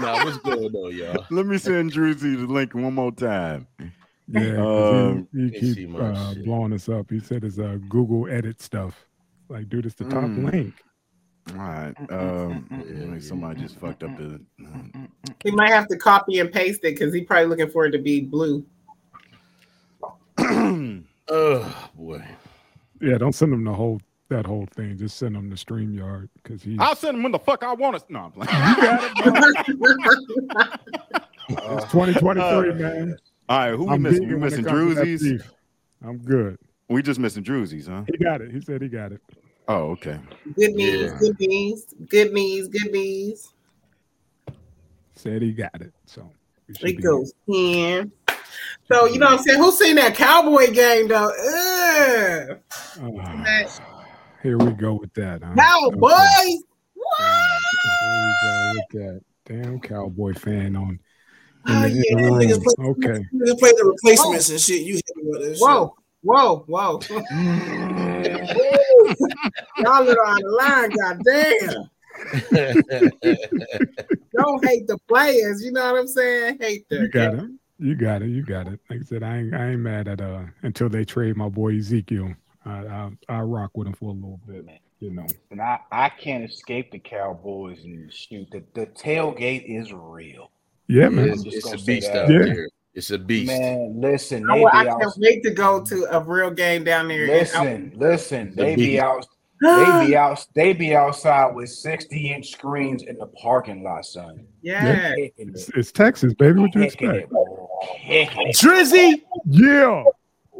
nah, what's going on, y'all? Let me send Druzy the link one more time. Yeah, Um, he, he Can't see keep my uh, blowing us up. He said it's uh, Google edit stuff. Like, dude, it's the top Mm. link. All right. Mm, mm, um, mm, wait, somebody just fucked up the. He might have to copy and paste it because he's probably looking for it to be blue. Oh boy. Yeah, don't send him the whole that whole thing. Just send him the StreamYard because he. I'll send him when the fuck I want to. No, I'm playing. It's 2023, man. All right, who we I'm missing? big We when it missing comes to Druzies? I'm good. We just missing Druzies, huh? He got it. He said he got it. Oh, okay. Good knees, Yeah. good knees, good knees, good knees. Said he got it. So we should It be goes in. So you know what I'm saying? Who's seen that cowboy game though? Ugh. Uh, That here we go with that. Huh? Cowboys. Okay. What? Here we go with that. Damn cowboy fan on. in Oh, the- yeah, the niggas play- Okay. Niggas play the replacements and shit. You hit me with this. Whoa, whoa, whoa. Y'all little on the line, goddamn. Don't hate the players. You know what I'm saying? Hate them. You got it. You got it. You got it. Like I said, I ain't, I ain't mad at uh until they trade my boy Ezekiel. I I, I rock with them for a little bit. Man. You know. And I, I can't escape the Cowboys and shoot. The, the tailgate is real. Yeah, man. It's, just it's gonna a say beast out Yeah. there. It's a beast. Man, listen, I, they I be can't out. wait to go to a real game down there. And I- Listen, listen, The they be out. They be out. They be outside with sixty inch screens in the parking lot, son. yeah. Kicking It's, it's Texas, baby. What you expect? it. Drizzy. Yeah.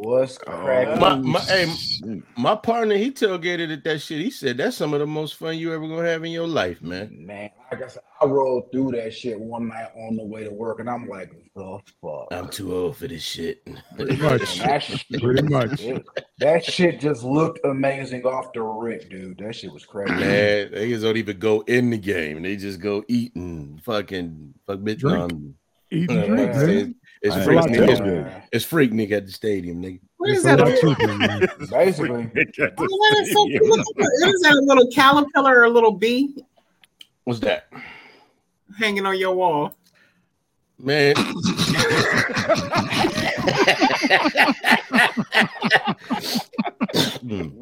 What's cracking? My, my, hey, my partner, he tailgated at that shit. He said that's some of the most fun you ever gonna have in your life, man. Man, like I said, I rolled through that shit one night on the way to work, and I'm like, the fuck. I'm too old for this shit. Pretty much. That shit, Pretty much. it- that shit just looked amazing off the rip, dude. That shit was crazy. Man, they just don't even go in the game. They just go eating fucking fuck bitch. Drink. Um, Eat and drink, like I man. said, it's I freak nigga. It's, tell it's freak nigga at the stadium, nigga. What It's is that? lot A, cheaper. Basically, oh, that is so. What is that? A little caterpillar or a little bee What's that? hanging on your wall? Man. Mm.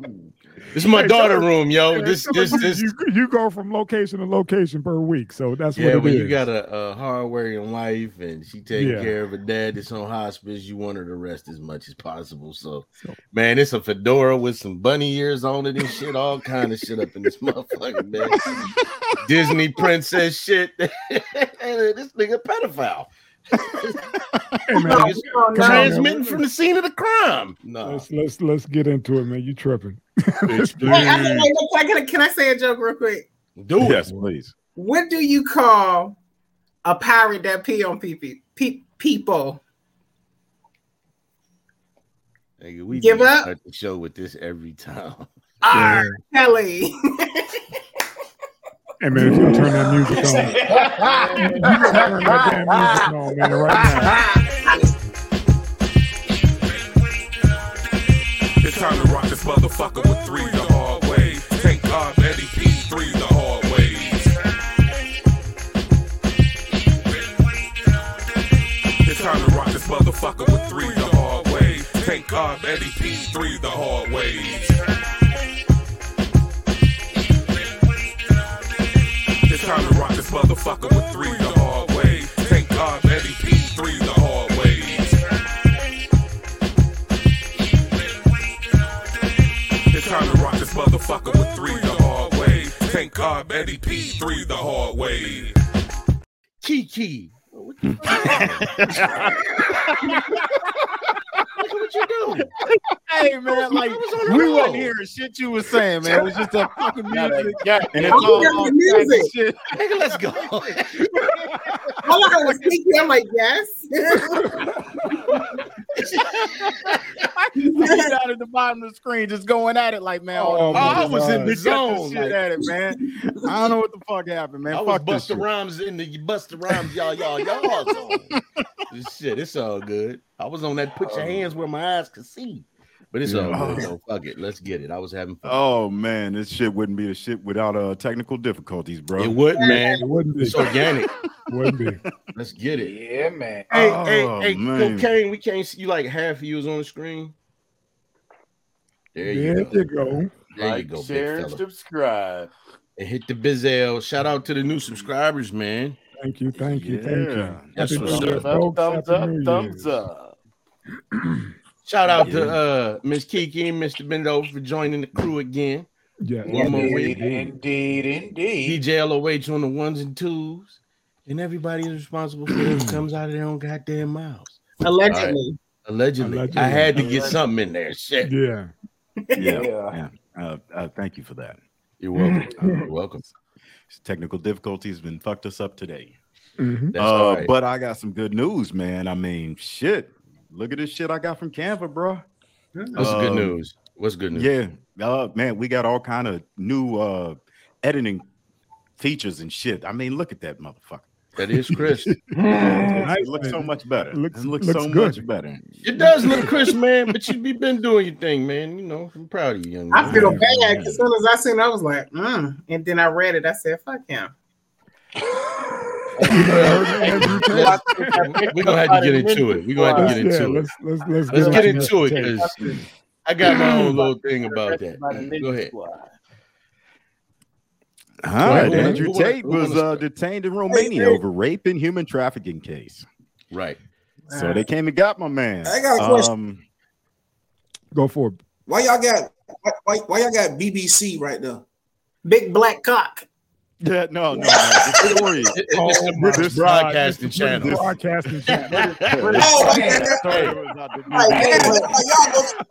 This is my Hey, daughter room, yo. Yeah, This this this you, you go from location to location per week, so that's yeah, what it when is. you got a, a uh, hard-working wife and she taking Yeah. care of a dad that's on hospice, you want her to rest as much as possible. So, So- man, it's a fedora with some bunny ears on it and shit, all kind of shit up in this motherfucker, man. Disney princess shit. this nigga pedophile. Hey, man, No, let's- no, no. Come on. Transmitting from the scene of the crime. No. let's let's let's get into it, man. You tripping? Bitch, Wait, I, please. wait, wait, can, I, can I say a joke real quick? Do it. Yes, please. What do you call a pirate that pee on pee pee people. Nigga, we Give up? start the show with this every time. R. Kelly. Hey man, if you turn that music on, you can turn that damn music on, man, right now. It's time to rock this motherfucker with three the hard way. Thank God, Eddie P, three the hard way. It's time to rock this motherfucker with three the hard way. Thank God, Eddie P, three the hard ways. Motherfucker with three the hard way. Take God, Eddie P, three the hard ways. It's time to rock this motherfucker with three the hard way. Thank God, Eddie P, three the hard way. Kiki. What the fuck? what you doing? Hey man, like was on the we wasn't hearing shit you was saying, man. It was just that fucking music. Yeah, And it's all hearing off the music. shit. Nigga, let's go. All I heard was Kiki. I'm like, yes. You down at the bottom of the screen, just going at it like, man. Oh, Oh, I was in the this zone. shit like- at it, man. I don't know what the fuck happened, man. I was Fuck this Buster shit. Rhymes in the Busta Rhymes, y'all, y'all, y'all zone. This shit, it's all good. I was on that put your hands where my eyes could see. But it's all good. So fuck it. Let's get it. I was having fun. Oh man, this shit wouldn't be the shit without uh technical difficulties, bro. It would, man. It wouldn't be. It's organic. Wouldn't be. Let's get it. Yeah, man. Hey, Oh, hey, hey, man. cocaine. We can't see you like half of you is on the screen. There you There go. you go. There like, you go, share, and subscribe. And hit the bizzle. Shout out to the new subscribers, man. Thank you, thank you, thank you. That's Happy what's New Year's, up. Thumbs folks. up, Happy New thumbs up. Shout out to uh Miss Kiki and Mr. Bendo for joining the crew again. Yeah, One more week. Indeed, indeed. DJ LOH on the ones and twos. And everybody is responsible for whatever comes out of their own goddamn mouths. Allegedly. Allegedly. Allegedly. I had to get something in there. Shit. yeah. Yeah. Yeah. yeah. Uh, uh, thank you for that. You're welcome. You're welcome. Technical difficulties have been fucked us up today. Mhm. That's Uh, all right. But I got some good news, man. I mean, shit. Look at this shit I got from Canva, bro. What's the good um, news? What's good news? Yeah, uh, man, we got all kind of new uh editing features and shit. I mean, look at that motherfucker. That is Chris. It looks so much better. It Looks- looks, looks so good. much better. It does look Chris, man, but you have been doing your thing, man. You know, I'm proud of you, young I man. feel bad as soon as I seen it, I was like, mm. and then I read it. I said, fuck him. We're gonna have to get into it. We're gonna have to get Yeah, into it. let's let's let's, Let's get into into it because I got my own little thing about that. Go ahead. All ahead, right, Andrew who Tate who was uh, detained in Romania over rape and human trafficking case. Right. So they came and got my man. I got a question. Um, Go for it. Why y'all got why, why, why y'all got BBC right there? Big black cock. Yeah, no, no, no. The story. It- it's the British Broadcasting Channel. Broadcasting channel. Oh, okay. The story Hey. was out the Like, BBC. damn, like, y'all go to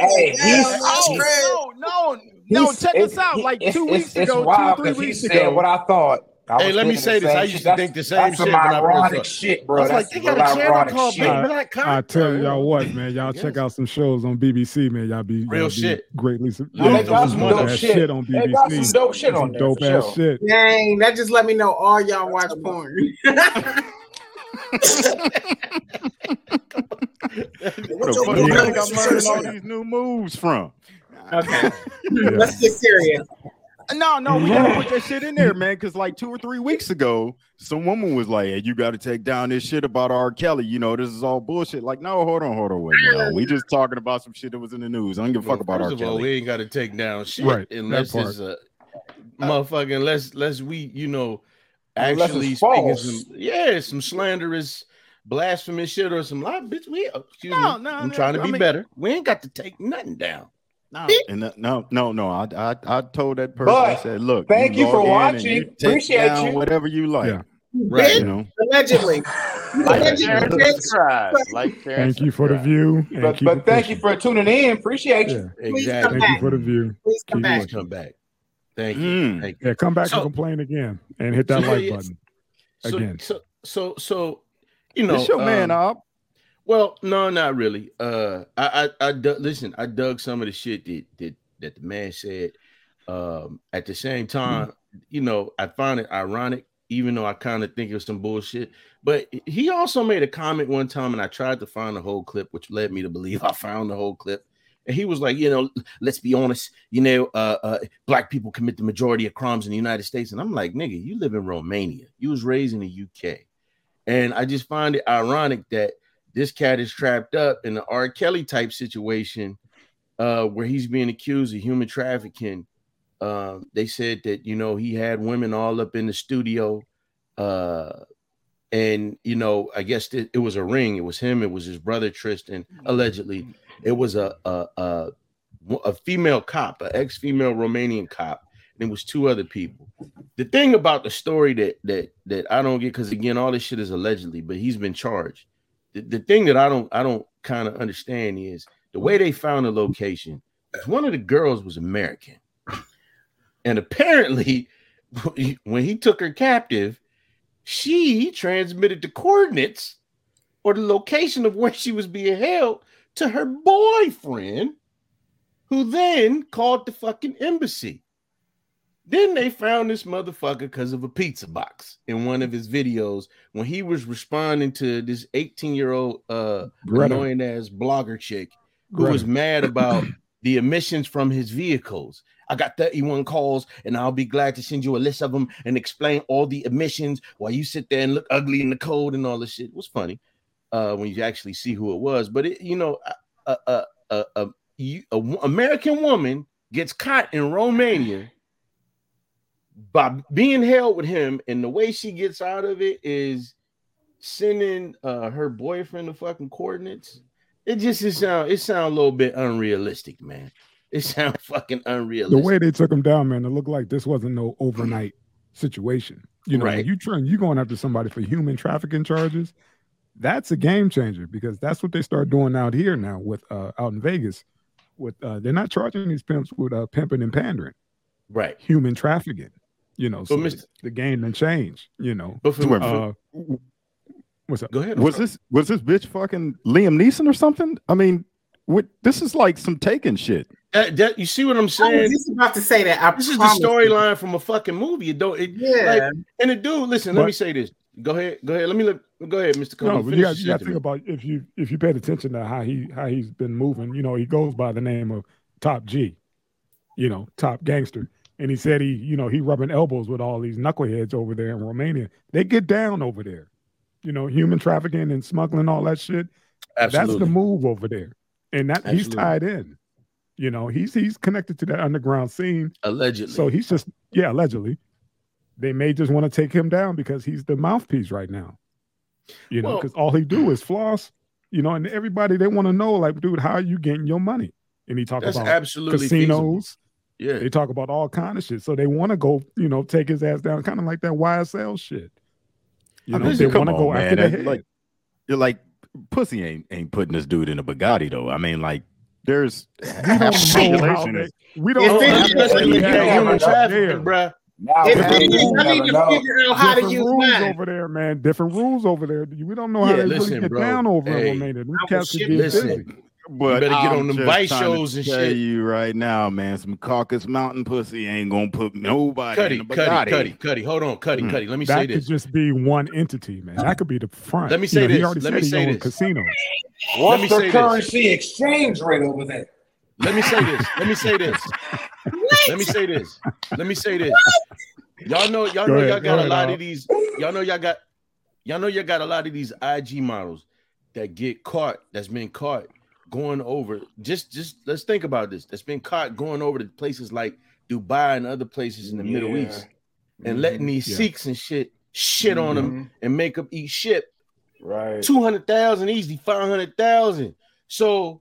I'm Hey, like, he's- damn, that's he's- crazy. No, no, no. Check this out. Like two weeks ago, two wild or three 'cause he weeks ago. what I thought. I Hey, let me say this. same I shit. used to think the same That's shit some when I first ironic saw it. shit, I bro. was like, That's they got a channel called shit. Big Black Cock. I tell bro. y'all what, man. Y'all check out some shows on BBC, man. Y'all be Real y'all be shit. Greatly, su- Yeah, yeah, they got some some dope ass shit. on They got BBC. some dope shit on Some there. dope ass sure. shit. Dang, that just let me know all y'all watch porn. Where What's the your fuck real you Yeah. think I'm learning all these new moves from? okay. Let's get serious. No, no, we gotta put that shit in there, man. Because like two or three weeks ago, some woman was like, "Hey, you got to take down this shit about R. Kelly. You know, this is all bullshit." Like, no, hold on, hold on, wait, no, we just talking about some shit that was in the news. I don't give a Well, fuck about first R. of all, we ain't got to take down shit Right, unless it's a uh, motherfucking unless unless we you know actually it's speaking some yeah some slanderous blasphemous shit or some lie bitch we excuse No, me no, I'm no, trying to I be mean- better we ain't got to take nothing down No, and no, no, no. I, I, I told that person. I said, "Look, thank you log for watching. you take Appreciate down you. Whatever you like, Yeah. right you know." Allegedly. Like, share, Allegedly. Like, Thank you for the view. But, but it thank you for tuning in. Appreciate you. Yeah. Please come exactly Thank you for the view. Please come Keep back. Please come back thank you Mm. thank you Yeah, come back So- and complain again and hit that So, like button. so, Again. so so so you know This your man, um, up. Well, no, not really. Uh, I, I, I dug, listen. I dug some of the shit that that that the man said. Um, at the same time, you know, I find it ironic, even though I kind of think it was some bullshit. But he also made a comment one time, and I tried to find the whole clip, which led me to believe I found the whole clip. And he was like, you know, let's be honest, you know, uh, uh, black people commit the majority of crimes in the United States. And I'm like, nigga, you live in Romania. You was raised in the UK. And I just find it ironic that this cat is trapped up in the R. Kelly type situation uh, where he's being accused of human trafficking. Um, they said that you know he had women all up in the studio, uh, and you know I guess it, it was a ring. It was him. It was his brother Tristan. Allegedly, it was a a a, a female cop, an ex female Romanian cop. And it was two other people. The thing about the story that that that I don't get because again all this shit is allegedly, but he's been charged the, the thing that I don't I don't kind of understand is the way they found the location. One of the girls was American, and apparently, when he took her captive, she transmitted the coordinates or the location of where she was being held to her boyfriend, who then called the fucking embassy. Then they found this motherfucker because of a pizza box in one of his videos when he was responding to this 18 year old uh annoying ass blogger chick who Greta. was mad about the emissions from his vehicles. I got 31 calls, and I'll be glad to send you a list of them and explain all the emissions while you sit there and look ugly in the cold and all this shit. It was funny uh, when you actually see who it was. But it, you know, a, a, a, a, you, a wo- American woman gets caught in Romania by being held with him, and the way she gets out of it is sending uh, her boyfriend the fucking coordinates. It just it sound it sound a little bit unrealistic, man. It sound fucking unrealistic. The way they took him down, man, it looked like this wasn't no overnight situation. You know, Right. you trying you going after somebody for human trafficking charges, that's a game changer because that's what they start doing out here now with uh out in Vegas. With uh they're not charging these pimps with uh pimping and pandering, right. human trafficking. You know, so Mr. the game done changed, you know. But for, Uh what's up? go ahead. Was this was this bitch fucking Liam Neeson or something? I mean, what this is like some taken shit. that, that- you see what I'm I was saying? just about to say that. I This is the storyline from a fucking movie. It don't it Yeah. like and the dude, listen, let me say this. Go ahead, go ahead. Let me look. Go ahead, Mr. Cole. No, but you got, you got to think about if you if you paid attention to how he how he's been moving. You know, he goes by the name of Top G, you know, top gangster, and he said he you know he rubbing elbows with all these knuckleheads over there in Romania. They get down over there, you know, human trafficking and smuggling, all that shit. Absolutely. That's the move over there, and that he's tied in. You know, he's he's connected to that underground scene. Allegedly. So he's just yeah, allegedly. They may just want to take him down because he's the mouthpiece right now. You know, Well- because all he do is floss. You know, and everybody they want to know, like, dude, how are you getting your money? And he talk That's about absolutely feasible. Casinos. Yeah. They talk about all kind of shit. So they want to go, you know, take his ass down, kind of like that YSL shit. You I know, they want to go on, after man. the That- head. Like, you're like, pussy ain't ain't putting this dude in a Bugatti though. I mean, like, there's we don't the know how population they, we don't know it how is- they if it really have human over trafficking, there. bruh. Now, If now it we I need to figure out how to use rules mine. over there, man. Different rules over there. We don't know how Yeah, they listen, really get bro. down over Hey, in Romania. These I will cats could ship get busy. But better get I'm on them just vice trying to shows and tell shit. you right now, man, some caucus Mountain pussy ain't gonna put nobody Cuddy, in a Cuddy, Bugatti. Cuddy, Cuddy. Hold on, Cuddy, Hmm. Cuddy. Let me say this. That could this. just be one entity, man. That could be the front. Let me You say know, this. Let me say this. casinos. What's me the say this. currency exchange rate over there? Let me say this. Let me say this. Let me say this. Let me say this. Y'all know, y'all know, y'all got a lot of these. Y'all know, y'all got, y'all know, y'all got a lot of these IG models that get caught. That's been caught going over. Just, just let's think about this. That's been caught going over to places like Dubai and other places in the Middle East and letting mm-hmm. these Yeah. Sikhs and shit shit on them mm-hmm. and make them eat shit. Right. Two hundred thousand easy, five hundred thousand. So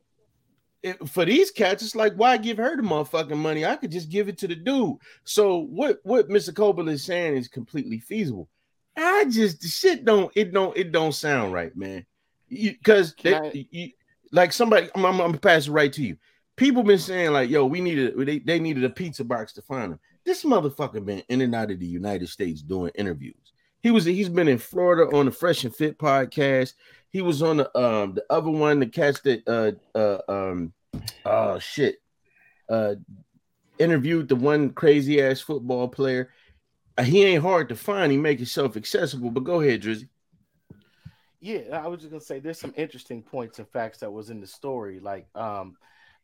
it, for these cats, it's like, why give her the motherfucking money? I could just give it to the dude. So what what Mr. Coble is saying is completely feasible. I just the shit don't it don't it don't sound right, man. Because Can I- like somebody, I'm, I'm, gonna pass it right to you. People been saying like, yo, we needed they, they needed a pizza box to find him. This motherfucker been in and out of the United States doing interviews. He was he's been in Florida on the Fresh and Fit podcast. He was on the um the other one, the catch that uh uh um oh shit uh interviewed the one crazy ass football player. He ain't hard to find. He make himself accessible. But go ahead, Drizzy. Yeah, I was just gonna say there's some interesting points and facts that was in the story. Like, um,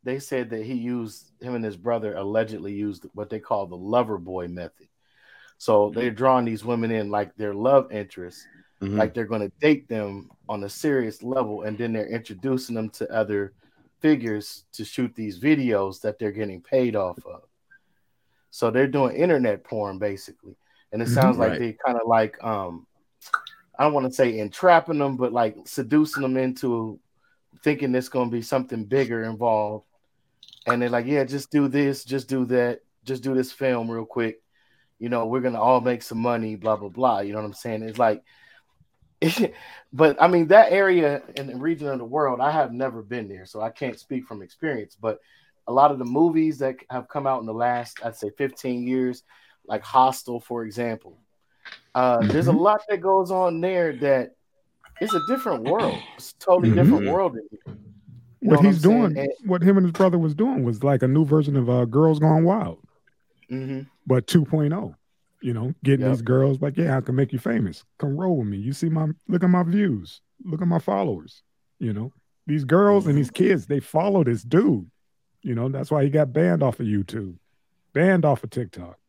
they said that he used him and his brother allegedly used what they call the lover boy method. So they're drawing these women in like their love interests, Mhm. like they're going to date them on a serious level, and then they're introducing them to other figures to shoot these videos that they're getting paid off of. So they're doing internet porn basically, and it Mhm. sounds like they kind of like um, I don't want to say entrapping them, but like seducing them into thinking there's going to be something bigger involved, and they're like, yeah, just do this, just do that, just do this film real quick. You know, we're gonna all make some money, blah blah blah. You know what I'm saying? It's like but I mean that area and the region of the world, I have never been there, so I can't speak from experience. But a lot of the movies that have come out in the last, I'd say, 15 years, like Hostel, for example, uh, there's a lot that goes on there that it's a different world. It's a totally different Mhm. world. in here. You know What what he's doing, And- what him and his brother was doing, was like a new version of uh, Girls Gone Wild, Mhm. but 2.0. You know, getting Yep. these girls like, yeah, I can make you famous. Come roll with me. You see my look at my views. Look at my followers. You know, these girls and these kids, they follow this dude. You know, that's why he got banned off of YouTube. banned off of TikTok.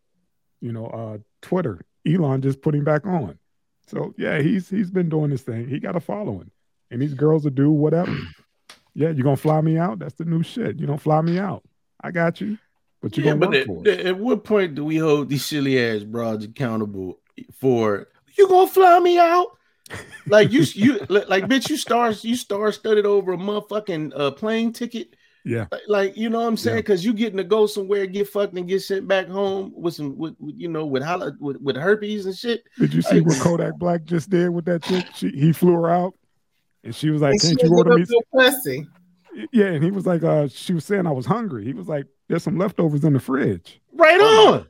You know, uh, Twitter. Elon just put him back on. So yeah, he's he's been doing this thing. He got a following, and these girls will do whatever. yeah, you're gonna fly me out? That's the new shit. You don't fly me out. I got you, but you Yeah, gonna but work at, for it. at what point do we hold these silly ass broads accountable for you gonna fly me out? Like you, you like bitch, you star you star studded over a motherfucking uh, plane ticket. Yeah, Like- Like you know what I'm saying? Yeah. Because you getting to go somewhere, get fucked, and get sent back home with some, with, with you know, with, holla, with with herpes and shit. Did you see what Kodak Black just did with that chick? She, he flew her out, and she was like, "Can't you order me?" pussy. Yeah, and he was like, "Uh, she was saying I was hungry." He was like, "There's some leftovers in the fridge." Right on.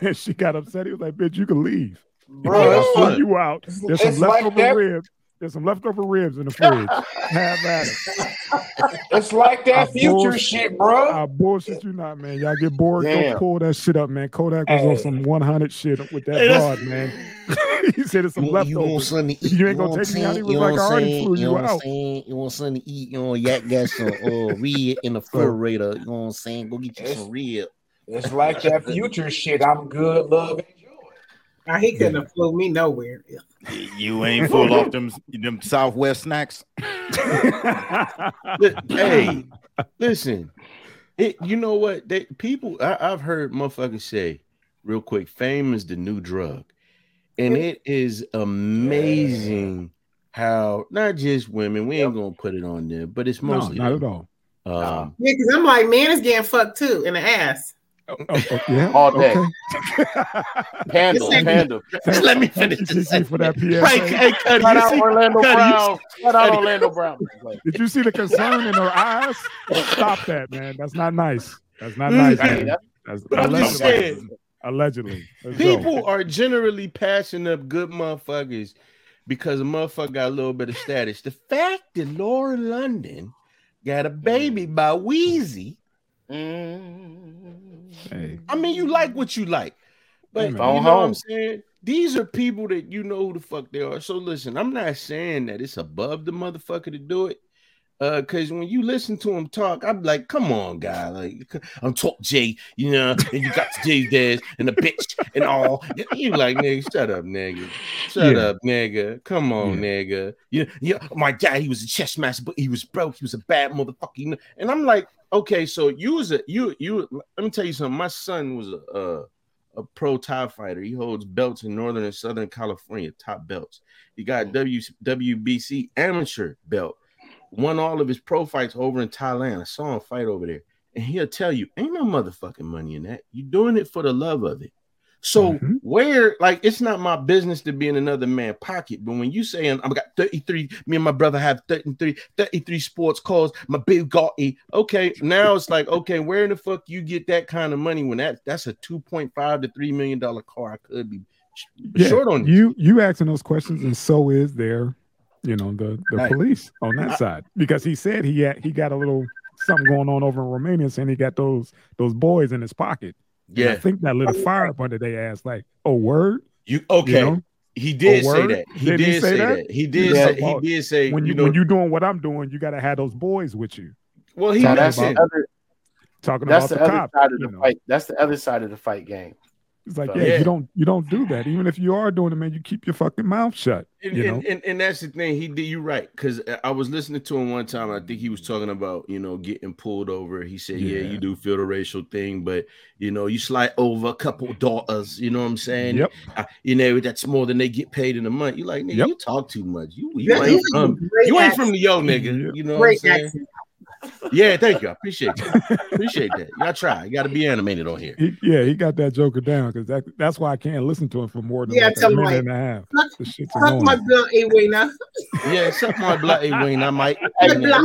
and she got upset. He was like, "Bitch, you can leave. Bro, I'll it's flew like- you out. There's some like leftover that- ribs. There's some leftover ribs in the fridge. Have at it." It's like that I future bullshit- shit, bro. I bullshit you not, man. Y'all get bored, Damn. go pull that shit up, man. Kodak was on some 100 shit with that Hey, broad, man. he said it's some You, you want leftovers. something to eat? You ain't gonna take I'm me out. He was like, I already saying? flew You you what out. saying? You want something to eat? You know, yak got some uh, rib in the refrigerator. You know what I'm saying? Go get you some rib. It's like that future shit. I'm good, love, and joy. Now, he couldn't have flew me nowhere. You ain't full off them them Southwest snacks. Hey, listen. It, you know what? They people I, I've heard motherfuckers say real quick, fame is the new drug. And it is amazing how not just women, we ain't gonna put it on them, but it's no, mostly not at all. Um, Yeah, because I'm like, man, is getting fucked too in the ass. Oh, oh, yeah, All day. okay. Panda, This ain't- panda. just let me finish Thank this. Kiki, for that PSA. Right, hey, Cuddy, Shout out see- Orlando Cuddy, Brown. Shout out Orlando Brown. Did you see the concern in her eyes? Stop that, man. That's not nice. That's not Mm, nice, Hey, man. That's But I'm just allegedly. saying, Allegedly. Let's go. people are generally passing up good motherfuckers because a motherfucker got a little bit of status. The fact that Lauren London got a baby by Weezy, Mm. Hey, I mean, you like what you like, but you know Phone what I'm saying. These are people that you know who the fuck they are. So listen, I'm not saying that it's above the motherfucker to do it. Uh, cause when you listen to him talk, I'm like, come on, guy. Like, I'm talk Jay, you know, and you got to Jay Daz and the bitch and all. You like, nigga, shut up, nigga. Shut Yeah. up, nigga. Come on, nigga. Yeah, yeah. My dad, he was a chess master, but he was broke. He was a bad motherfucker. you? And I'm like, okay, so you was a you you. Let me tell you something. My son was a a, a pro Thai fighter. He holds belts in Northern and Southern California, top belts. He got W WBC amateur belt. Won all of his pro fights over in Thailand. I saw him fight over there, and he'll tell you, ain't no motherfucking money in that. You're doing it for the love of it. So Mhm. where like it's not my business to be in another man's pocket, but when you saying I've got 33, me and my brother have 33, 33 sports cars, my Bugatti. Okay, now it's like, okay, where in the fuck you get that kind of money when that that's a 2.5 to 3 million dollar car? I could be yeah, short on you you asking those questions, and so is there, you know, the the Right. police on that I- side because he said he had he got a little something going on over in Romania, saying he got those those boys in his pocket. And I think that lit a fire up under their ass. Like, oh word, you okay. you know, he oh, did Oh, say that. He Did did, he say say that? that? He did Yeah. say he did say when you, you know when you doing what I'm doing, you got to have those boys with you. well he Now, that's the mentioned other. Talking That's about the the, other cop. side of you the know. fight. That's the other side of the fight game. It's like, So- yeah, Yeah. you don't you don't do that. Even if you are doing it, man, you keep your fucking mouth shut. And, you know, and, and, and that's the thing. He did you right because I was listening to him one time. I think he was talking about you know getting pulled over. He said, "Yeah, Yeah. you do feel the racial thing, but you know you slide over a couple daughters. You know what I'm saying? Yep. Uh, you know that's more than they get paid in a month. You like nigga, Yep. you talk too much. You you Yeah, ain't from you ain't from the yo nigga. You know what I'm saying? accent. Yeah, thank you. I appreciate that. appreciate that. Y'all try. You got to be animated on here. he, yeah, he got that joker down because that, that's why I can't listen to him for more than Yeah, like tell a minute like, and a half. Suck, The suck my annoying. blunt, a wiener. Yeah, suck my blood, hey, Wayne. I might. Hey, you know,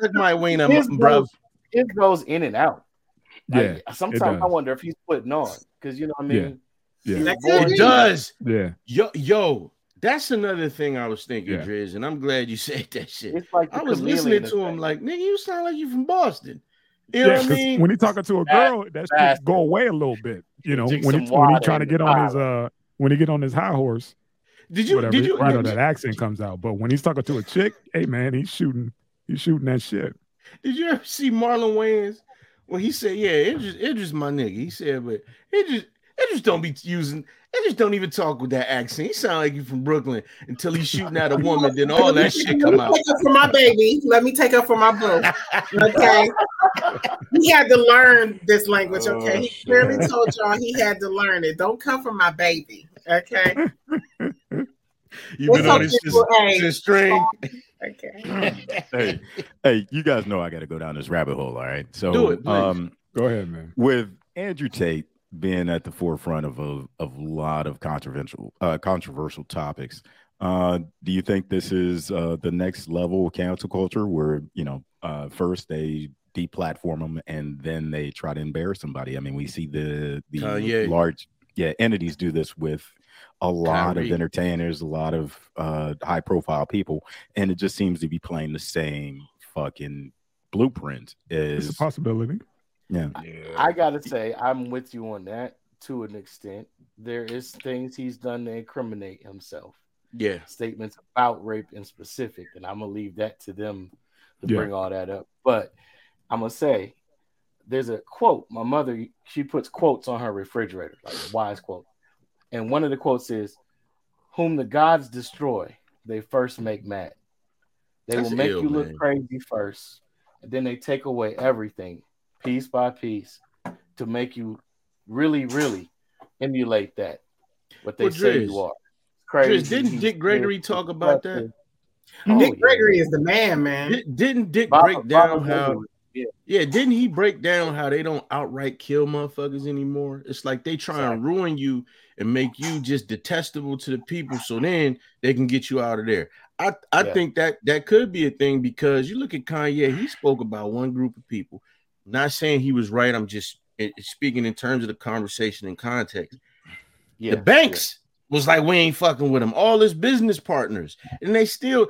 suck my Wayne, his, bro. goes, his goes in and out. Yeah, Like, sometimes I wonder if he's putting on because you know what I mean. yeah, He's That It does. yeah. Yo, yo, that's another thing I was thinking, Yeah. Driz, and I'm glad you said that shit. It's like I was listening to him like, nigga, you sound like you from Boston. You know Yeah, what I mean? when he talking to a Fast- girl, that shit go away a little bit. You know, when he when he trying to get on his uh when he get on his high horse, did you? whatever. Did you? I know Did, that accent comes out, but when he's talking to a chick, hey man, he's shooting, he's shooting that shit. did you ever see Marlon Wayans when he said, yeah, Idris, Idris my nigga. He said, but Idris, Idris don't be using, Idris don't even talk with that accent. He sound like you from Brooklyn until he's shooting at a woman, then all that shit come Let out. me take up for my baby. Let me take up for my boo. Okay. he had to learn this language. Okay. Oh, he clearly told y'all he had to learn it. Don't come for my baby. Okay. You've been It's on okay this since, for string. Okay. hey, hey, you guys know I got to go down this rabbit hole. All right. So, Do it, please. um, Go ahead, man. with Andrew Tate being at the forefront of a of a lot of controversial uh, controversial topics, uh, do you think this is uh, the next level of cancel culture, where you know uh, first they deplatform them and then they try to embarrass somebody? I mean, we see the the Kanye. large yeah entities do this with a lot Kyrie. of entertainers, a lot of uh, high profile people, and it just seems to be playing the same fucking blueprint. It's a Is possibility. yeah. I gotta say, I'm with you on that to an extent. There is things he's done to incriminate himself. Yeah. Statements about rape in specific, and I'm gonna leave that to them to Yeah. bring all that up. But I'm gonna say there's a quote. My mother she puts quotes on her refrigerator, like a wise quote. And one of the quotes is, "Whom the gods destroy, they first make mad. They That's will make ill, you look crazy first, and then they take away everything, piece by piece, to make you really, really emulate that what they Well, say Driz, you are. Driz, didn't Dick Gregory good, talk about that? Oh, Dick yeah. Gregory is the man, man. Di- Didn't Dick Bob- break Bob down how? Yeah. Yeah, didn't he break down how they don't outright kill motherfuckers anymore? It's like they try and ruin you and make you just detestable to the people, so then they can get you out of there. I I Yeah. think that that could be a thing because you look at Kanye, he spoke about one group of people. Not saying he was right. I'm just speaking in terms of the conversation and context. Yeah, the banks was like, we ain't fucking with him. All his business partners, and they still,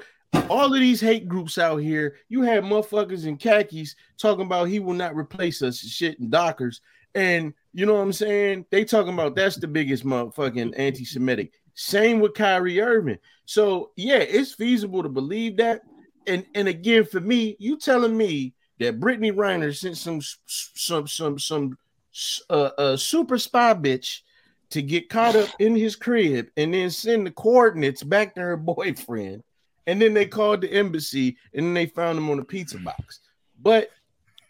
all of these hate groups out here. You had motherfuckers in khakis talking about he will not replace us, and shit, and Dockers, and you know what I'm saying? They talking about that's the biggest motherfucking anti-Semitic. Same with Kyrie Irving. So yeah, it's feasible to believe that. And and again, for me, you telling me that Brittney Griner sent some some some some uh, uh super spy bitch to get caught up in his crib and then send the coordinates back to her boyfriend. And then they called the embassy and then they found him on a pizza box. But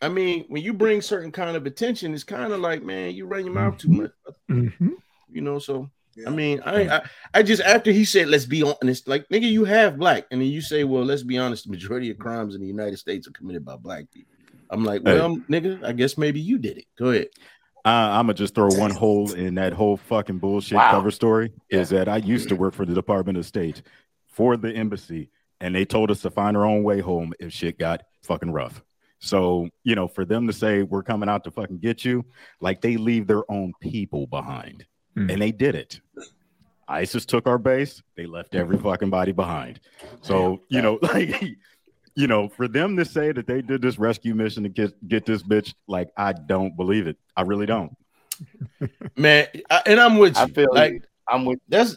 I mean, when you bring certain kind of attention, it's kind of like, man, you run your mouth too much, Mhm. you know. So I mean, I, I I just after he said, let's be honest, like nigga, you have black, and then you say, well, let's be honest, the majority of crimes in the United States are committed by black people. I'm like, Hey. well, nigga, I guess maybe you did it. Go ahead. Uh, I'm gonna just throw one hole in that whole fucking bullshit Wow. cover story. Is that I used to work for the Department of State for the embassy, and they told us to find our own way home if shit got fucking rough. So you know, for them to say we're coming out to fucking get you, like they leave their own people behind, Hmm. and they did it. ISIS took our base. They left every fucking body behind. So you know, like. You know, for them to say that they did this rescue mission to get get this bitch, like I don't believe it. I really don't. Man, I, and I'm with you. I feel like you. I'm with That's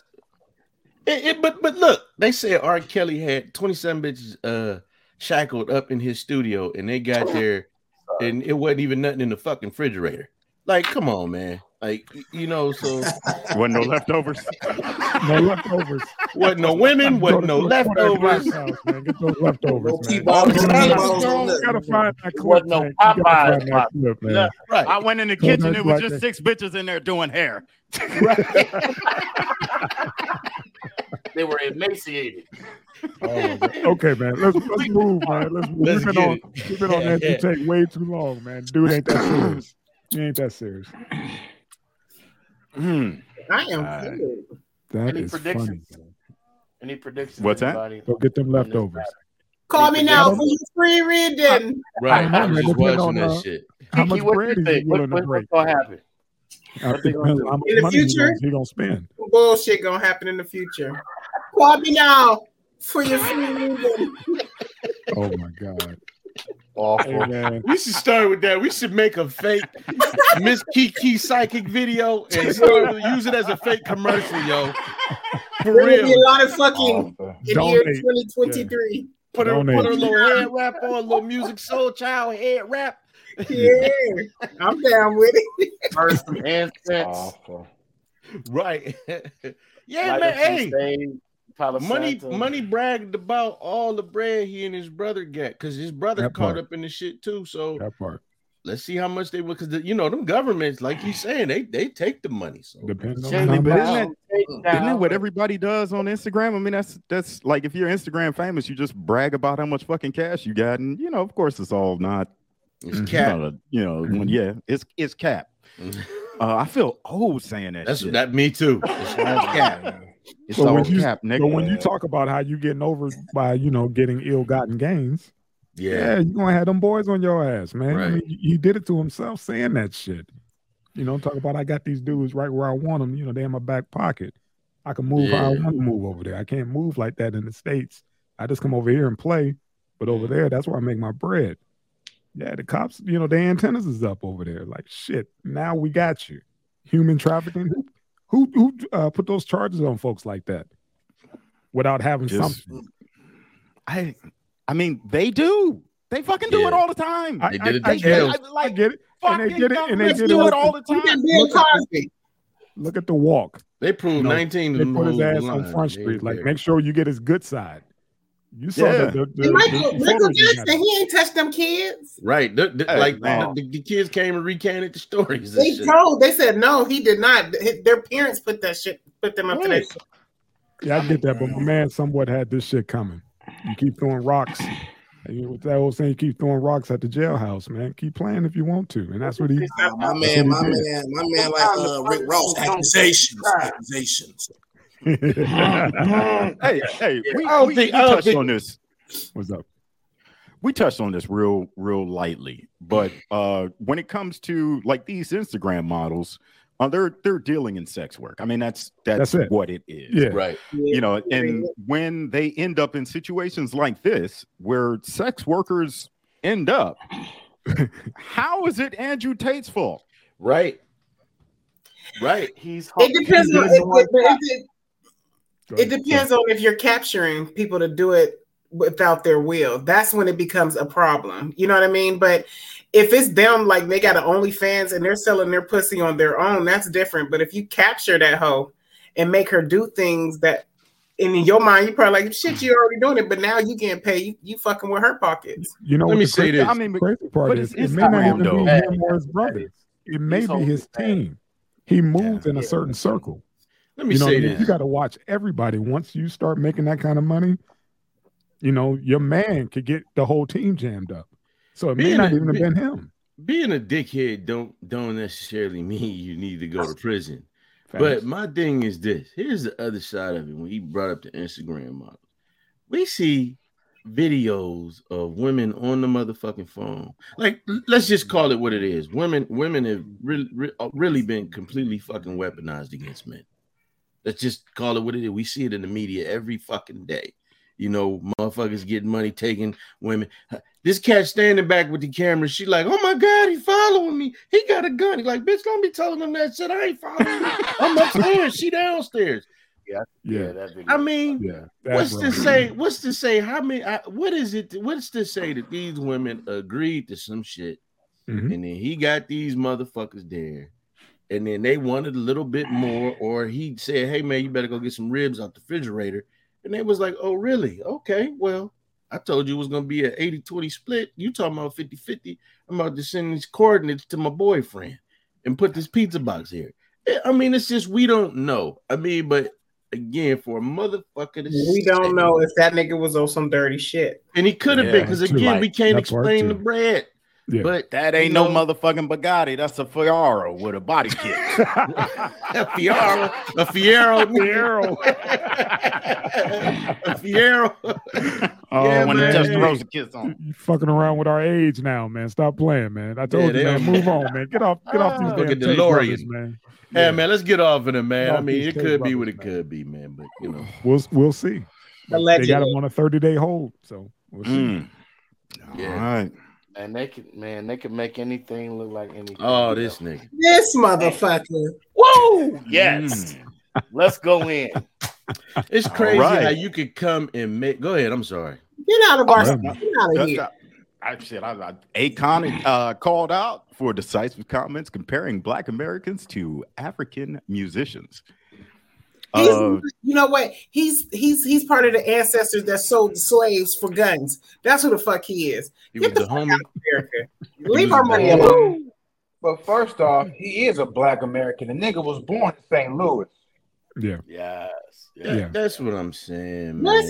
it, it- but but look, they said R. Kelly had 27 bitches uh shackled up in his studio and they got there and it wasn't even nothing in the fucking refrigerator. Like, come on, man. Like, you know, so Wasn't no leftovers. No leftovers. wasn't no women, Go wasn't no go to that leftovers. House, man. Get those leftovers, No man. No You T-balls, no gotta find that clip, Wasn't no man. Popeyes, that clip, man. Yeah. Right. I went in the kitchen. It was just six bitches in there doing hair. They were emaciated. Oh, okay, man. Let's let's move, man. Let's move. Let's we've been on it. we've been on that Yeah. take way too long, man. Dude ain't that serious. He ain't that serious. Hmm. I am Alright. good. That Any is funny. Any predictions? What's that? anybody? Go get them leftovers. Call me now for your free reading. Right. I was man, just depending watching on, that uh, shit. How Kiki, much what bread you is he think? What, willing what, what's gonna happen? I think gonna depends do? on how much In the future? gonna- he gonna spend. Bullshit gonna happen in the future. Call me now for your free reading. Oh my god. Awful. Man. We should start with that. We should make a fake Miss Kiki psychic video and start to use it as a fake commercial, yo. For There will be a lot of fucking oh, in year Donate. 2023. Put her, Donate. put her little head wrap on, little music soul child head wrap. Yeah, I'm down with it. First some incense. Awful. right. yeah, light man. Hey, sage, Palo money, Santo. money bragged about all the bread he and his brother got because his brother That caught part. up in the shit too. So That part let's see how much they will because you know them governments, like he's saying, they they take the money. So depends on Jamie but isn't Brown, take Isn't that what everybody does on Instagram? I mean, that's that's like if you're Instagram famous, you just brag about how much fucking cash you got, and you know, of course, it's all not it's cap. not a- you know, when, yeah, it's it's cap. Uh, I feel old saying that. That's shit. that. Me too. It's cap. It's So all when you- cap, nigga. But when you talk about how you getting over by you know getting ill-gotten gains, yeah, Yeah. you're gonna have them boys on your ass, man. I mean, he did it to himself saying that shit. You know, talk about I got these dudes right where I want them. You know, they're in my back pocket. I can move how I want to move over there. I can't move like that in the states. I just come over here and play, but over there, that's where I make my bread. Yeah, the cops, you know, their antennas is up over there. Like shit. Now we got you. Human trafficking. Who who, who uh, put those charges on folks like that without having Just- something? I, I mean, they do. They fucking do Yeah. it all the time. I, They did it I to get jail. it. I get it. And they fucking did it. And they did do it. it all the Look at time. Bill Look at the walk. They proved No, 19 They put his ass was on. Front Street. Like, make sure you get his good side. You saw Yeah. the, the, the, Michael, the Michael he. Jackson, he ain't touched them kids. Right. The- the- Hey, like man. the, the kids came and recanted the stories. They shit. told, they said no, he did not. His- Their parents put that shit, put them up to that Right. shit. Yeah, I get that, but my man somewhat had this shit coming. You keep throwing rocks. And you- With that old saying, you keep throwing rocks at the jailhouse, man. Keep playing if you want to, and that's what he. Uh, my man, my man, my man, like uh, Rick Ross, accusations, accusations. hey, hey, we, I don't we, think- we I don't touched think- on this. What's up? We touched on this real, real lightly, but uh, when it comes to like these Instagram models, uh, they're they're dealing in sex work. I mean, that's that's, That's it. what it is. Yeah. Right. you know and when they end up in situations like this where sex workers end up how is it andrew tate's fault Right. Right. He's It depends on. doing It, it, it, Go it depends on if you're capturing people to do it without their will. That's when it becomes a problem. You know what I mean? But if it's them, like they got an OnlyFans and they're selling their pussy on their own, that's different. But if you capture that hoe and make her do things that and in your mind, you're probably like shit. You're already doing it, but now you getting paid. You, you fucking with her pockets. You know Let what me say crazy, this. I mean, but- crazy part but is it's it may not even be though. him or his brothers. It may He's be his back. team. He moves in a certain circle. Let me You know, say I mean? this. you got to watch everybody. Once you start making that kind of money, you know your man could get the whole team jammed up. So it may Being not a- even have been him. Being a dickhead don't don't necessarily mean you need to go to prison. Facts. But my thing is this. Here's the other side of it. When he brought up the Instagram model, we see videos of women on the motherfucking phone. Like, let's just call it what it is. Women, women have really, uh, really been completely fucking weaponized against men. Let's just call it what it is. We see it in the media every fucking day. You know, motherfuckers getting money taking women. This cat standing back with the camera. She like, oh my god, he following me. He got a gun. He like, bitch, don't be telling him that shit. I ain't following. you. I'm upstairs. She downstairs. yeah, yeah, that video. I mean, yeah. what's bro. to say? What's to say? How many? I, what is it? What's to say that these women agreed to some shit, Mhm. and then he got these motherfuckers there, and then they wanted a little bit more, or he said, "Hey man, you better go get some ribs out the refrigerator," and they was like, "Oh really? Okay, well." I told you it was gonna be an 80-20 split. You talking about 50-50. I'm about to send these coordinates to my boyfriend and put this pizza box here. Eh, I mean, it's just we don't know. I mean, but again, for a motherfucker to We say- don't know if that nigga was on some dirty shit. and he could have been because again, like, we can't that part explain the bread. Yeah. But that ain't you no motherfucking bugatti that's a ferrari with a body kit a Fiero, a Fiero, Fiero. a Fiero. Oh, Yeah, when the man. Testarossa kiss on You fucking around with our age now, man. Stop playing, man. I told Yeah, you, man. don't- Move on, man. Get off, get off these Look damn at DeLorean. man. Hey man, let's get off of it, man. Off I mean, it could be what it man. could be, man. But you know, We'll we'll see. They got him on a 30 day hold, so we'll see. Mm. Yeah. all right and they can man, they can make anything look like anything. oh, this know. nigga. This motherfucker. Whoa! Yes. Mm. Let's go in. It's crazy right. how you could come and make. Go ahead. I'm sorry. Get out of our Well, get out of here. not- I said I, I Akon uh, called out for decisive comments comparing Black Americans to African musicians. He's, Uh, you know what? He's he's he's part of the ancestors that sold slaves for guns. That's who the fuck he is. He Get was the the fuck homie. out of America. Leave our money alone. But first off, he is a black American. The nigga was born in St. Louis. Yeah. Yes. That- Yeah. That's what I'm saying, man.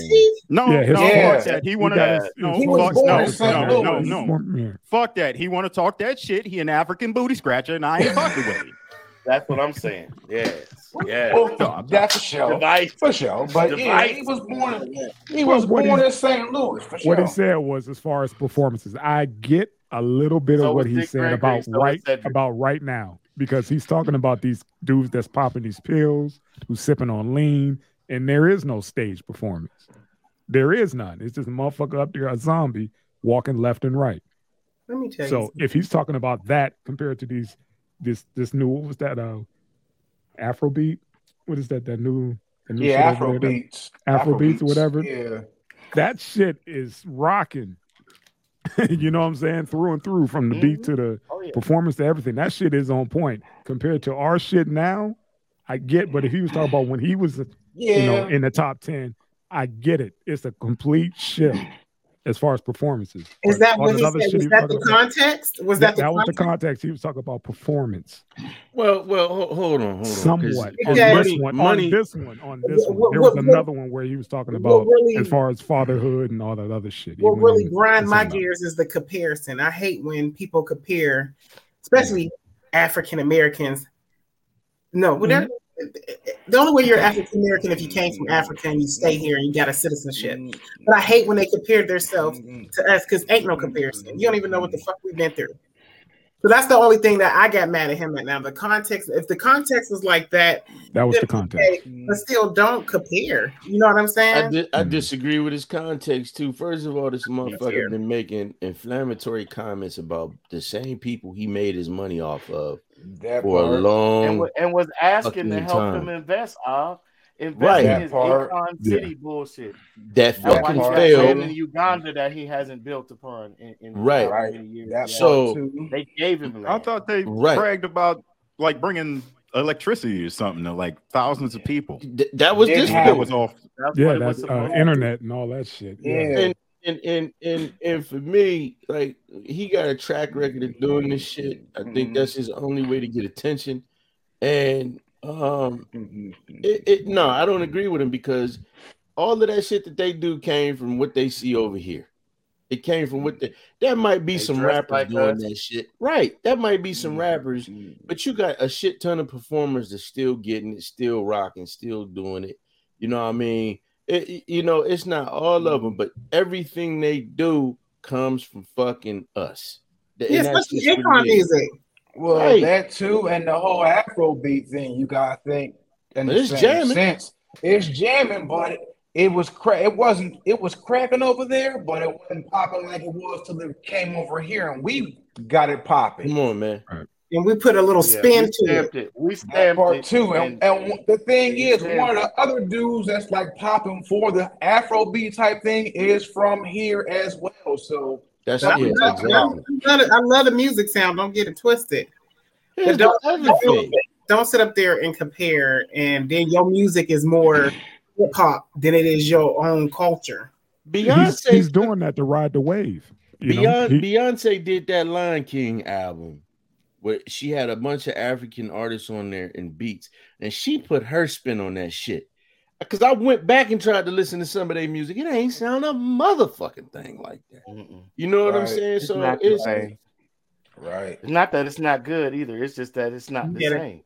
no, Yeah, no, Yeah. fuck that. He He want to no, He fuck, born no, no, no, no. Yeah. Fuck that. He want to talk that shit. He an African booty scratcher, and I ain't fucking with him. That's what I'm saying. Yes. Yes. Well, that's for sure. Device. For sure. But yeah, he was born he was what born he- in St. Louis for What sure. he said was, as far as performances, I get a little bit So of what he's Dick saying Gregory, about so right about right now because he's talking about these dudes that's popping these pills, who's sipping on lean, and there is no stage performance. There is none. It's just a motherfucker up there, a zombie walking left and right. Let me tell you. So if he's talking about that compared to these this this new what was that uh Afrobeat? What is that? That new, the new Yeah, shit over Afro there? beats. Afro beats or whatever. Yeah. That shit is rocking. you know what I'm saying? Through and through, from the beat mm-hmm. to the Oh yeah. performance to everything. That shit is on point compared to our shit now. I get, but if he was talking about when he was, Yeah. you know, in the top ten, I get it. It's a complete shift as far as performances. is But that all what he said? Was he that the talking about- context? Was that, that the that was the context? context. He was talking about performance, Well, well, hold on, hold on. 'cause somewhat. On Okay. this money, one, money, on this one, on this What- one, there what- was what- another one where he was talking about really, as far as fatherhood and all that other shit. What really grind my gears is the comparison. I hate when people compare, especially African Americans. No, mm-hmm. but they're- the only way you're African American if you came from Africa and you stay here and you got a citizenship. But I hate when they compare themselves to us because ain't no comparison. You don't even know what the fuck we've been through. So that's the only thing that I got mad at him at now. The context, if the context was like that, That was the context. okay, but still don't compare. You know what I'm I, saying? di- I disagree with his context too. First of all, this motherfucker been making inflammatory comments about the same people he made his money off of That for a part. And, long. wa- and was asking to help time. him invest off invest Right. in That his part. Akon Yeah. City bullshit. That That's why fucking he got failed. land in Uganda that he hasn't built upon in, in Right. Right. many years. That Yeah. So- too. they gave him I thought they Right. bragged about like bringing electricity or something to like thousands of people. Th- that was Didn't this That was off. That's Yeah, what it was that's uh, internet and all that shit. Yeah. Yeah. and and and and and for me, like he got a track record of doing this shit. I think Mhm. that's his only way to get attention. And um, Mhm. it, it no, I don't agree with him because all of that shit that they do came from what they see over here. It came from what they that might be They some rappers like doing us. that shit. Right. That might be some rappers, but you got a shit ton of performers that's still getting it, still rocking, still doing it. You know what I mean? It, it- you know, it's not all of mm-hmm. them, but everything they do comes from fucking us. And yeah, that's especially Akon music. Well, Right. that too, and the whole Afrobeat thing. You gotta think in But the it's same jamming. sense. It's jamming, but it, it was cra- It wasn't. It was cracking over there, but it wasn't popping like it was till it came over here, and we got it popping. Come on, man. And we put a little Yeah, spin to it. it. We That stamped part it. too, and, and the thing we is, one of the other dudes that's like popping for the Afrobeat type thing is from here as well. So That's That's yeah, what I'm exactly. I love. I love the music sound. Don't get it twisted. Here's don't, don't, don't sit up there and compare. And then your music is more hip hop than it is your own culture. He's, Beyonce he's doing that to ride the wave. You know? Beyonce, He- Beyonce did that Lion King album where she had a bunch of African artists on there and beats, and she put her spin on that shit. Because I went back and tried to listen to some of their music, it ain't sound a motherfucking thing like that. Mm-mm. You know what I'm Right. saying? It's so not the it's same. right, It's not that it's not good either. It's just that it's not the Get same.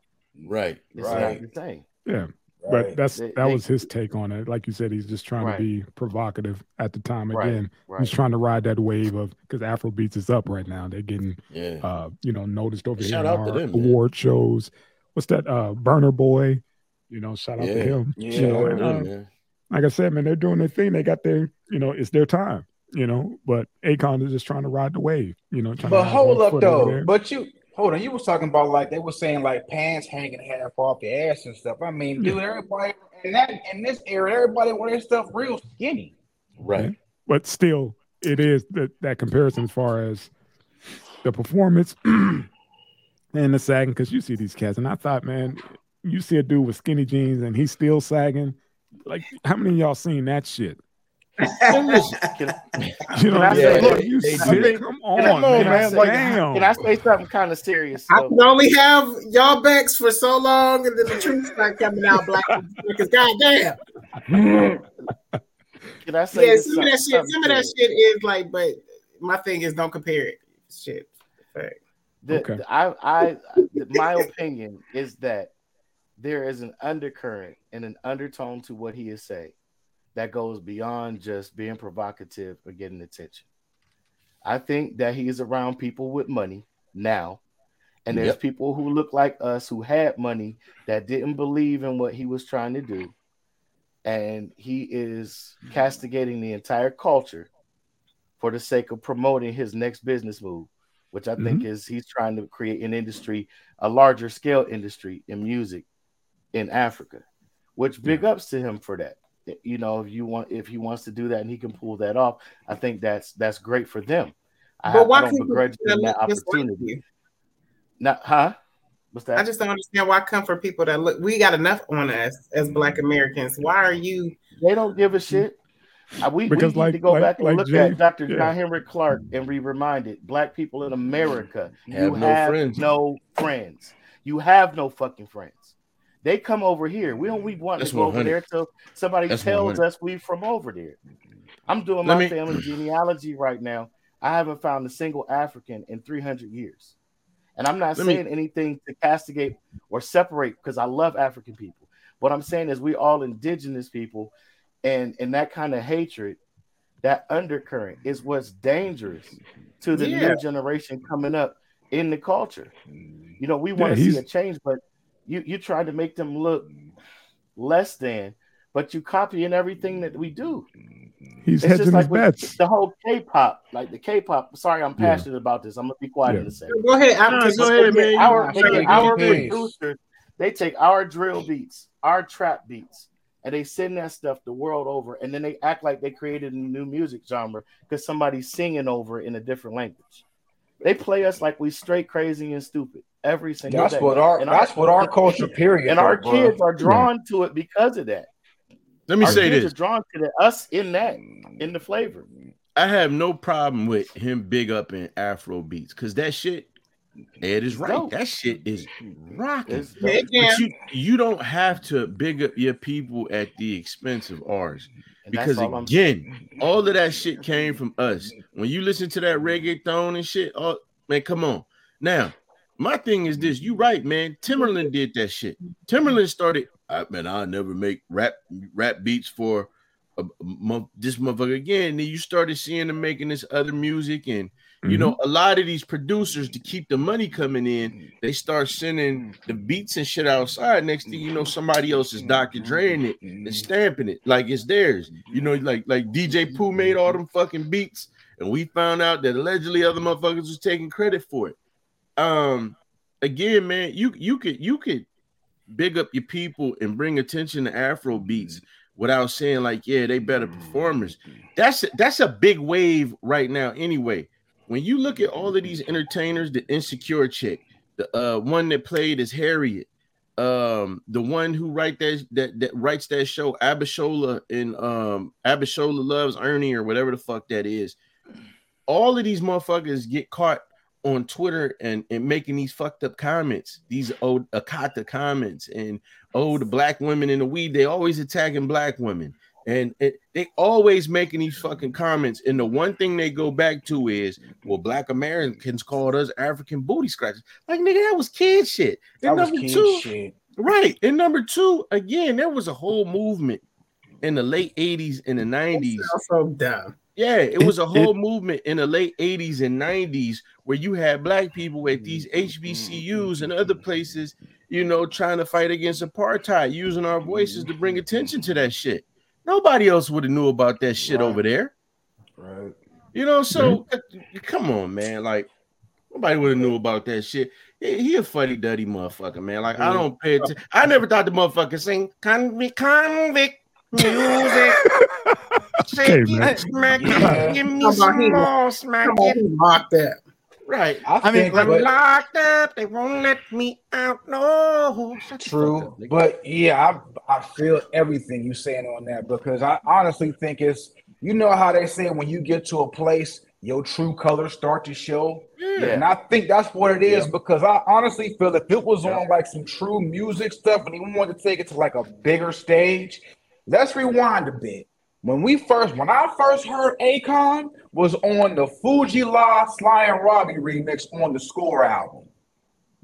right. It's Right. not the same. yeah, but that's They- that they- was his take on it. Like you said, he's just trying Right. to be provocative at the time. Again, Right. he's trying to ride that wave of because Afrobeats is up right now. They're getting Yeah. uh, you know, noticed over Shout here in out to our them, man. award shows. What's that? Uh, Burna Boy. You know, shout out Yeah. to him. Yeah. You know, and, uh, man. like I said, man, they're doing their thing. They got their, you know, it's their time. You know, but Akon is just trying to ride the wave. You know, trying to But have hold up though. But you hold on. You was talking about like they were saying like pants hanging half off the ass and stuff. I mean, dude, everybody in that in this era, everybody wear their stuff real skinny. Right. but still it is that that comparison as far as the performance and the sagging. Because you see these cats, and I thought, man, you see a dude with skinny jeans and he's still sagging. Like, how many of y'all seen that shit? Can, You know, can I what I'm say, saying? look, you they see- do. come Can I- on, man. say- Damn. Can I say something kind of serious? I So, can only have y'all backs for so long, and then the truth start coming out black. Because goddamn, can I say yeah, this some of that something- shit, some of that shit is like. But my thing is, don't compare it. Shit. Fact. The- Okay. the- I, I, my opinion is that there is an undercurrent and an undertone to what he is saying that goes beyond just being provocative or getting attention. I think that he is around people with money now, and there's Yep. people who look like us who had money that didn't believe in what he was trying to do, and he is castigating the entire culture for the sake of promoting his next business move which I think mm-hmm. is he's trying to create an industry, a larger scale industry in music in Africa, which big ups to him for that. You know, if you want, if he wants to do that and he can pull that off, I think that's that's great for them. I, But why I don't begrudge them that look just like opportunity. you? Not, huh? What's that? I just don't understand why come for people that look. We got enough on us as Black Americans. Why are you? They don't give a shit. We, Because we need like- to go like- back and like look Jay- at Dr. yeah. John Henrik Clarke and be reminded black people in America, Have you no have friends. no friends. You have no fucking friends. They come over here. We don't we mm, want That's to go over there till somebody That's tells 100. us we're from over there. I'm doing Let my me- family genealogy right now. I haven't found a single African in 300 years. And I'm not Let me- saying anything to castigate or separate because I love African people. What I'm saying is we all indigenous people and and that kind of hatred, that undercurrent is what's dangerous to the Yeah. new generation coming up in the culture. You know, we want Yeah, to see a change, but you you try to make them look less than, but you copy copying everything that we do. He's It's hedging just his like with bets. the whole K-pop, like the K-pop. Sorry, I'm Yeah. passionate about this. I'm gonna be quiet Yeah. in a second. Go ahead. I'm just go ahead, man. Our, Nah, look sure, our producers, they take our drill beats, our trap beats, and they send that stuff the world over, and then they act like they created a new music genre because somebody's singing over it in a different language. They play us like we straight crazy and stupid every single That's day. what our And that's what our culture period. and our bro. kids are hmm. drawn to it because of that. Let me our say kids this. are drawn to the, us in that in the flavor. I have no problem with him big up in Afro beats because that shit, Ed is right. dope. That shit is rocking. It's Yeah, dope. yeah. But you you don't have to big up your people at the expense of ours. And Because all I'm again, all of that shit came from us. When you listen to that reggaeton and shit, oh man, come on. Now, my thing is this: you right, man. Timberland did that shit. Timberland started. I man, I'll never make rap rap beats for a, a month. This motherfucker again. Then you started seeing them making this other music, and you know, mm-hmm. a lot of these producers to keep the money coming in, they start sending the beats and shit outside. Next thing you know, somebody else is Dr. Mm-hmm. Dreing it and mm-hmm. stamping it like it's theirs. You know, like like DJ Pooh made all them fucking beats, and we found out that allegedly other motherfuckers was taking credit for it. Um, again, man, you you could you could big up your people and bring attention to Afro beats without saying like, yeah, they better performers. That's that's a big wave right now. Anyway, when you look at all of these entertainers, the insecure chick, the uh one that played as Harriet, um, the one who write that that that writes that show, Abishola and um Abishola loves Ernie or whatever the fuck that is. All of these motherfuckers get caught on Twitter and, and making these fucked up comments, these old Akata comments, and oh, the black women in the weed, they always attacking black women. And it, they always making these fucking comments. And the one thing they go back to is, well, black Americans called us African booty scratchers. Like, nigga, that was kid shit. That And was number kid two, shit. right. And number two, again, there was a whole movement in the late 80s and the 90s. so dumb. Yeah, it was a It- whole movement in the late 80s and 90s where you had black people at these mm, mm, mm, HBCUs and other places, you know, trying to fight against apartheid, using our voices to bring attention to that shit. Nobody else would have knew about that shit Right. over there. Right. You know, so uh, come on, man. Like nobody would have knew about that shit. He, he a funny dirty motherfucker, man. Like I don't pay attention. I never thought the motherfucker sing convict, convict music. Shut Take Okay, man. smack Yeah. it, give me some more, smack Come on, it. he locked up. Right. I, I mean, think, like, but- I'm locked up. They won't let me out. No. Shut the fuck True, but yeah, I I feel everything you're saying on that because I honestly think it's you know how they say when you get to a place your true colors start to show, Yeah. and I think that's what it is because I honestly feel if it was on like some true music stuff and he wanted to take it to like a bigger stage, let's rewind a bit. When we first, when I first heard Akon was on the Fu-Gee-La Sly and Robbie remix on the Score album.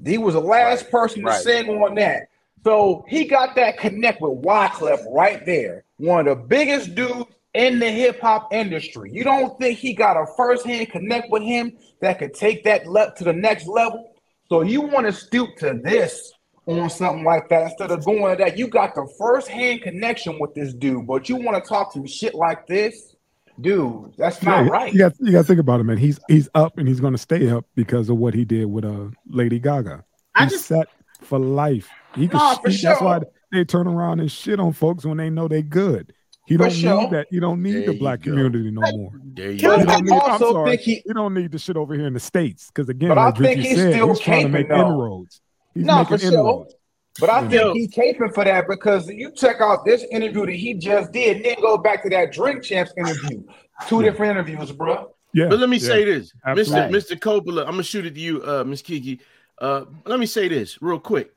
He was the last person to right. sing on that. So he got that connect with Wyclef right there. One of the biggest dudes in the hip hop industry. You don't think he got a first hand connect with him that could take that le- to the next level? So you want to stoop to this on something like that instead of going to that. You got the first hand connection with this dude, but you want to talk some shit like this, dude. That's not Yeah, right. You got you got to think about it, man. He's he's up and he's going to stay up because of what he did with uh Lady Gaga. I He's just set for life. He can. Nah, for he- That's why they turn around and shit on folks when they know they good. He For don't sure. need that. He don't need There the black community no more. There you But go. Need, I'm sorry. think he- he don't need the shit over here in the states because again, But I think Richie he's said, still he's trying to make though. inroads. He's No, for sure. inroads. But I Yeah. think he caping for that because you check out this interview that he just did, and then go back to that Drink Champs interview. Two different interviews, bro. Yeah, But let me yeah. say this, absolutely. Mr. Mr. Coppola. I'm gonna shoot it to you, uh, Miss Kiki. Uh, let me say this real quick.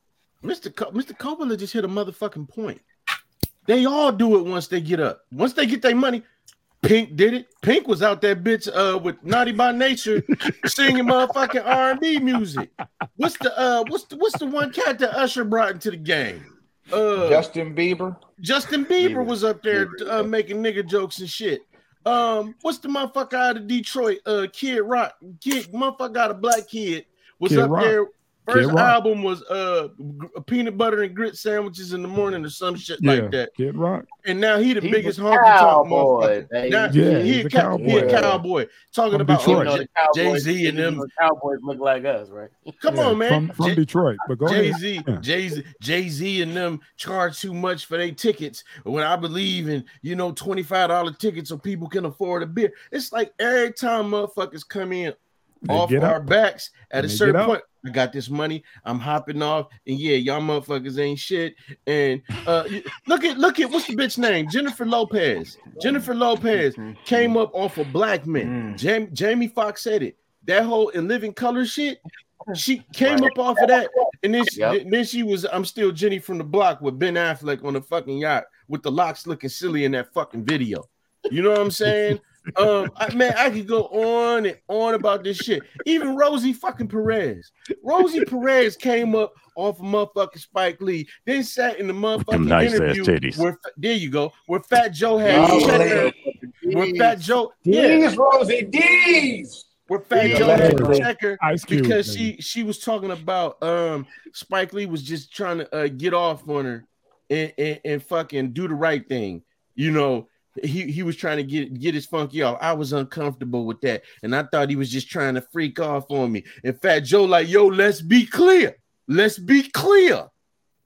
Mr. Co- Mr. Coppola just hit a motherfucking point. They all do it once they get up. Once they get their money. Pink did it. Pink was out that bitch uh with Naughty by Nature singing motherfucking R&B music. What's the uh what's the what's the one cat that Usher brought into the game? Uh Justin Bieber. Justin Bieber Bieber. was up there Bieber, uh, making nigga jokes and shit. Um, what's the motherfucker out of Detroit? Uh, Kid Rock, kid, motherfucker got a black kid was Kid up Rock. there. First Kid album was uh peanut butter and grit sandwiches in the morning or some shit yeah, like that. Kid Rock. And now he the He's biggest a honky tonk motherfucker. Now, Yeah, he, he's a a cow- he a cowboy. cowboy talking From about Detroit. oh, You know, J- the Cowboys, Jay-Z and them. Cowboys look like us, right? Come Yeah, on, man. From, from J- Detroit. But go Jay Z, Yeah. Jay Z, Jay Z, and them charge too much for their tickets. When I believe in, you know, twenty five dollar tickets so people can afford a beer. It's like every time motherfuckers come in They off our up. backs at And a certain point. up. Point. I got this money. I'm hopping off, and yeah, y'all motherfuckers ain't shit. And uh, look at look at what's the bitch name? Jennifer Lopez. Jennifer Lopez came up off of Black Men. Mm. Jam- Jamie Foxx said it. That whole in living color shit. She came Right. up off of that, and then she, Yep. then she was I'm still Jenny from the block with Ben Affleck on the fucking yacht with the locks looking silly in that fucking video. You know what I'm saying? Um, I, man, I could go on and on about this shit. Even Rosie fucking Perez. Rosie Perez came up off of motherfucking Spike Lee, then sat in the motherfucking nice ass interview. titties. Where, there you go. Where Fat Joe had Oh, checker. Where Fat Joe, yeah, Rosie, D's. where Fat Yeah, Joe had allegedly. checker Ice Cube. because baby. she she was talking about um Spike Lee was just trying to uh, get off on her and, and and fucking do the right thing. You know, he he was trying to get get his funky off. I was uncomfortable with that, and I thought he was just trying to freak off on me. And Fat Joe like, yo, let's be clear. Let's be clear.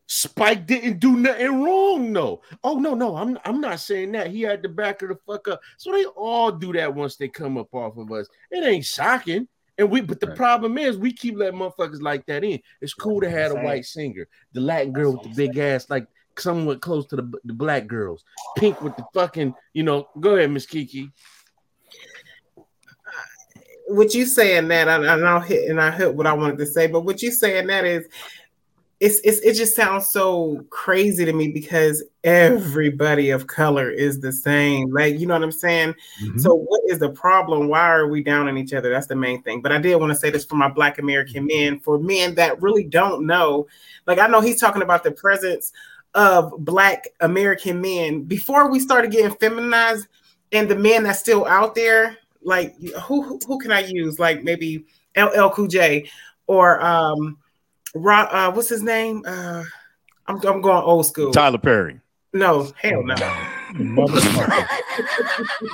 Spike didn't do nothing wrong, no. Oh no, no, I'm I'm not saying that. He had the back of the fuck up. So they all do that once they come up off of us. It ain't shocking. And we, but the Right. problem is, we keep letting motherfuckers like that in. It's cool to have a white singer, the Latin girl with the big ass, like somewhat close to the, the black girls. Pink with the fucking, you know. Go ahead, Miss Kiki. what you saying that I, and I'll hit and I hit what I wanted to say, but what you saying that is it's, it's it just sounds so crazy to me because everybody of color is the same. Like you know what I'm saying? Mhm. So what is the problem? Why are we down on each other? That's the main thing. But I did want to say this for my black American men, for men that really don't know. Like I know he's talking about the presence of black American men before we started getting feminized and the men that's still out there, like who who, can I use? Like maybe LL Cool J or um Ro- uh what's his name? Uh I'm, I'm going old school. Tyler Perry. No, hell no. You motherfucker.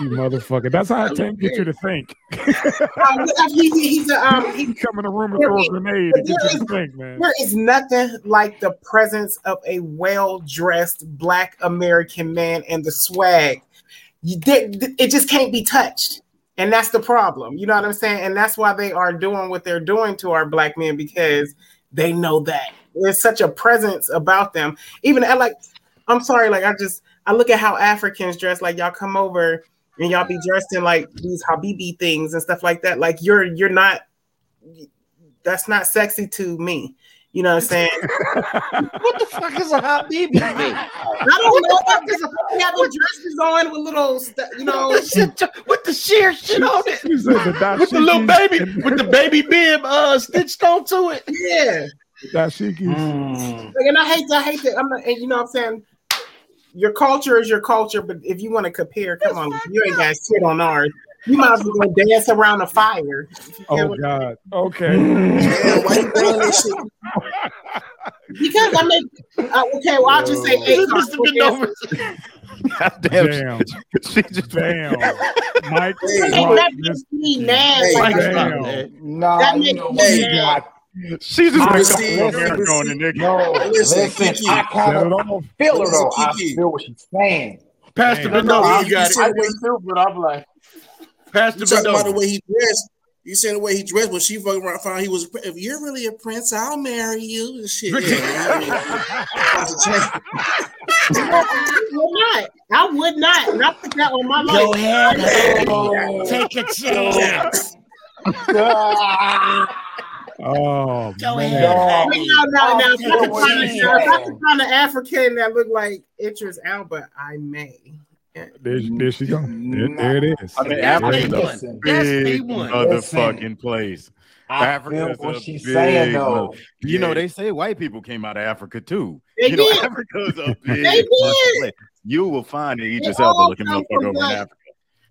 you motherfucker. That's how Tank get you to think. Um, he- he- he's a, um, he, He come in the room and throw a grenade to get you to think, man. There is nothing like the presence of a well dressed black American man and the swag. you did, it just can't be touched. And that's the problem. You know what I'm saying? And that's why they are doing what they're doing to our black men because they know that there's such a presence about them. Even at like, I'm sorry, like I just I look at how Africans dress. Like y'all come over and y'all be dressed in like these Habibi things and stuff like that. Like you're you're not that's not sexy to me. You know what I'm saying? what the fuck is a hot baby? I don't know What because they have the dresses on with little, st- you know, with the sheer shit on it, She said the with the little baby, with the baby bib uh stitched onto it. yeah. dashikis. Mm. Like, and I hate, I hate that. I'm not, and you know what I'm saying. Your culture is your culture, but if you want to compare, come on, you ain't got shit on ours. You might as well go dance around the fire. Oh God. Okay. Man, why you doing this shit? Because I make uh, okay. Well, I'll just say eight. Mr. Bendova. God damn, Damn. She, she just Damn. Mike. Hey, Rock that this- makes me mad. Hey, Like, Mike, Damn. man. Nah, That you makes know me what? Hey, mad. She just I went see- over there listen, going to nigga. No, Listen, listen, Kiki. I kind Set it of feel her though. I feel what she's saying. Pastor Damn. No, you got I it. just too, but I'm like, Pastor You talking about the way he dressed. You saying the way he dressed, but she fucking around found he was. If you're really a prince, I'll marry you and shit. Yeah, I would not. I would not. And I put that on my life. Go ahead, take a chance. Oh Go man. ahead, No. Now, honey. now, now, if I Oh, could find a- yeah. now, if I could find an African that looked like Idris Elba, I may. There, there she go. Mm-hmm. There, there it is. I mean, There Africa's it a is. Listen, That's big motherfucking place. I Africa is a she's big saying though. mother- You know, they say white people came out of Africa too. They you know, did. Africa is a big They did. place. You will find an Idris They Elba all looking come motherfucker over in black.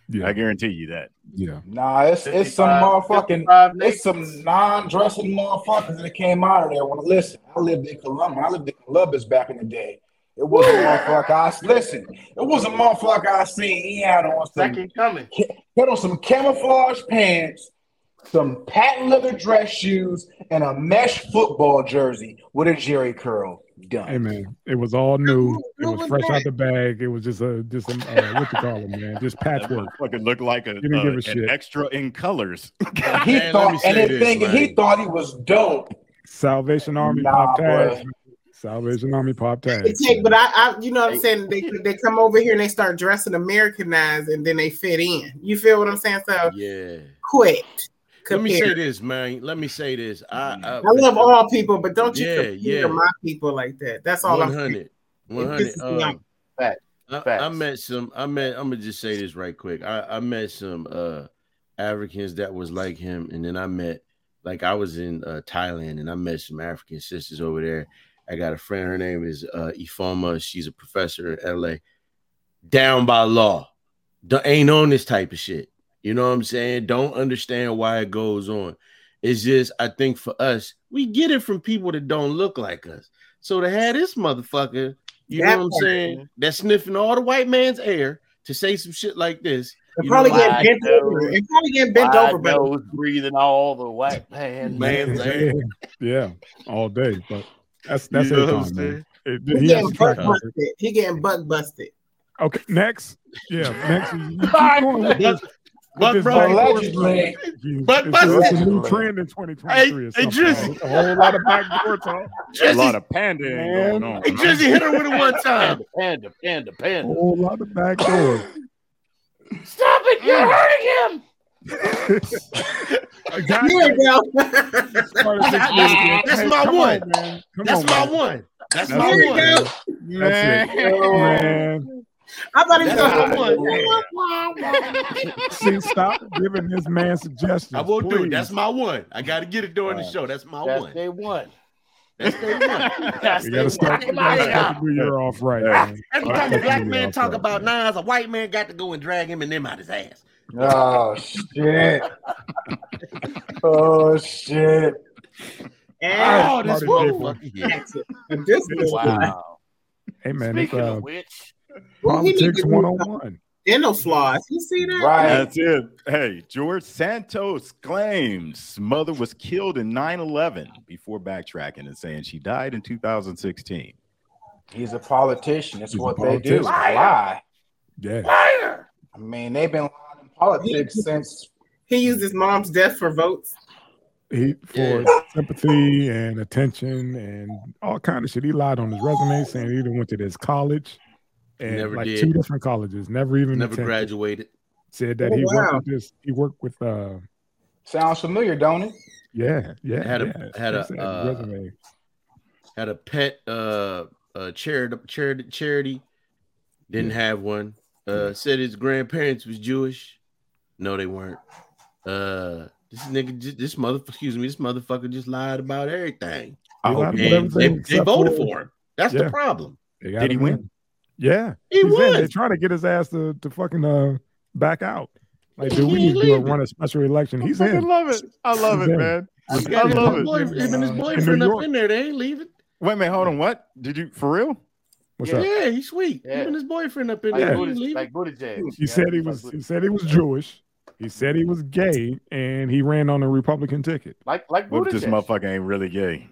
Africa. I guarantee you that. yeah. Nah, it's it's some motherfucking it's some non-dressing motherfuckers that came out of there. Well, listen, I lived in Columbus. I lived in Columbus back in the day. It was a motherfucker. I listen. It was a motherfucker I seen. He had on some second coming. had on some camouflage pants, some patent leather dress shoes, and a mesh football jersey with a Jheri curl. Done. Hey man, it was all new. It was was fresh that? out the bag. It was just a just some uh, what you call it, man? Just That patchwork. motherfucker looked like a, didn't uh, give a an shit. extra in colors. he Man, thought, say and the this, thing, man. he thought he was dope. Salvation Army Nah, pop tags. Salvation Army pop They tags. take, but I, I, you know what I'm saying? They they come over here and they start dressing Americanized, and then they fit in. You feel what I'm saying? So Yeah. quit. Let me say this, man. Let me say this. I I, I love all people, but don't you Yeah, compare yeah. my people like that. That's all I'm saying. 100. It 100. Um. Fact. I, I met some. I met. I'm gonna just say this right quick. I, I met some uh Africans that was like him, and then I met like I was in uh, Thailand, and I met some African sisters over there. I got a friend. Her name is uh, Ifoma. She's a professor in LA. Down by law, Don't- ain't on this type of shit. You know what I'm saying? Don't understand why it goes on. It's just I think for us, we get it from people that don't look like us. So to have this motherfucker, you That know what I'm part, saying, that's sniffing all the white man's air to say some shit like this. They you probably know, get Wide bent over. nose. They probably get bent Wide over, but nose breathing all the white man. Man's air. yeah, all day. But that's that's You know what I'm man. It- he he getting a butt busted. He getting butt busted. Okay, next. Yeah, next. is- you keep going with this- with Buck this brother. backdoor Allegedly. talk. You- Buck It's, a- it's a new trend in 2023. Hey, or hey, Drizzy. a whole lot of backdoor talk. a lot of pandering Man. going on. hey, Drizzy hit her with it one time. Panda, panda, A panda. whole lot of backdoor. Stop it! You're mm. hurting him. I got Here you. go. Started this music. That's my one. man. That's my one. That's That's my it, Here we one. go. That's it. Man. I thought he was going my to See, stop giving this man suggestions. I will do it. That's my one. I got to get it during the show. That's my That's one. day one. That's day one. That's We day gotta start, one. we gotta start the year off right, man. Every time a black man talk about nines, a white man got to go and drag him and them out his ass. Oh shit. oh shit. And Oh, this Martin motherfucker here. that's it. And this is Wow. Hey man, it's Speaking uh, of which, Well, he need politics to do 101. dental floss. You see that? Right. That's it. Hey, George Santos claims mother was killed in 9 11 before backtracking and saying she died in 2016. He's a politician. That's He's a what they do. politician. Lie. Yeah. Liar. I mean, they've been lying in politics since He used his mom's death for votes. He for sympathy and attention and all kind of shit. He lied on his resume saying he didn't went to this college and Never like did. two different colleges. Never even Never attended. graduated. Said that Oh, he wow. worked with this. He worked with uh sounds familiar, don't it? yeah yeah Had a- yeah. had He a, said uh, resume. Had a pet uh uh charity charity charity. Didn't have one. Uh said his grandparents was Jewish. No, they weren't. Uh this nigga this mother excuse me, this motherfucker just lied about everything. He I hope lied he about And they, they voted for him. That's Yeah. the problem. They Did he him win? In. Yeah, He He's in. They won. trying to get his ass to, to fucking uh back out. Like, do we need to do a leaving. run a special election. He's I fucking in. love it. I love He's it, in. man. He I got his love it. boy- him and his Uh, in boyfriend up in there. They ain't leaving. Wait a minute, hold on. What did you for real? What's Yeah. up? Yeah, he's sweet. Yeah. Him and his boyfriend up in Like, there. Yeah. He ain't Buttigieg, leaving. like Buttigieg. He Yeah, said he was. Buttigieg. He said he was Jewish. He said he was gay, and he ran on a Republican ticket. like like What if this motherfucker ain't really gay?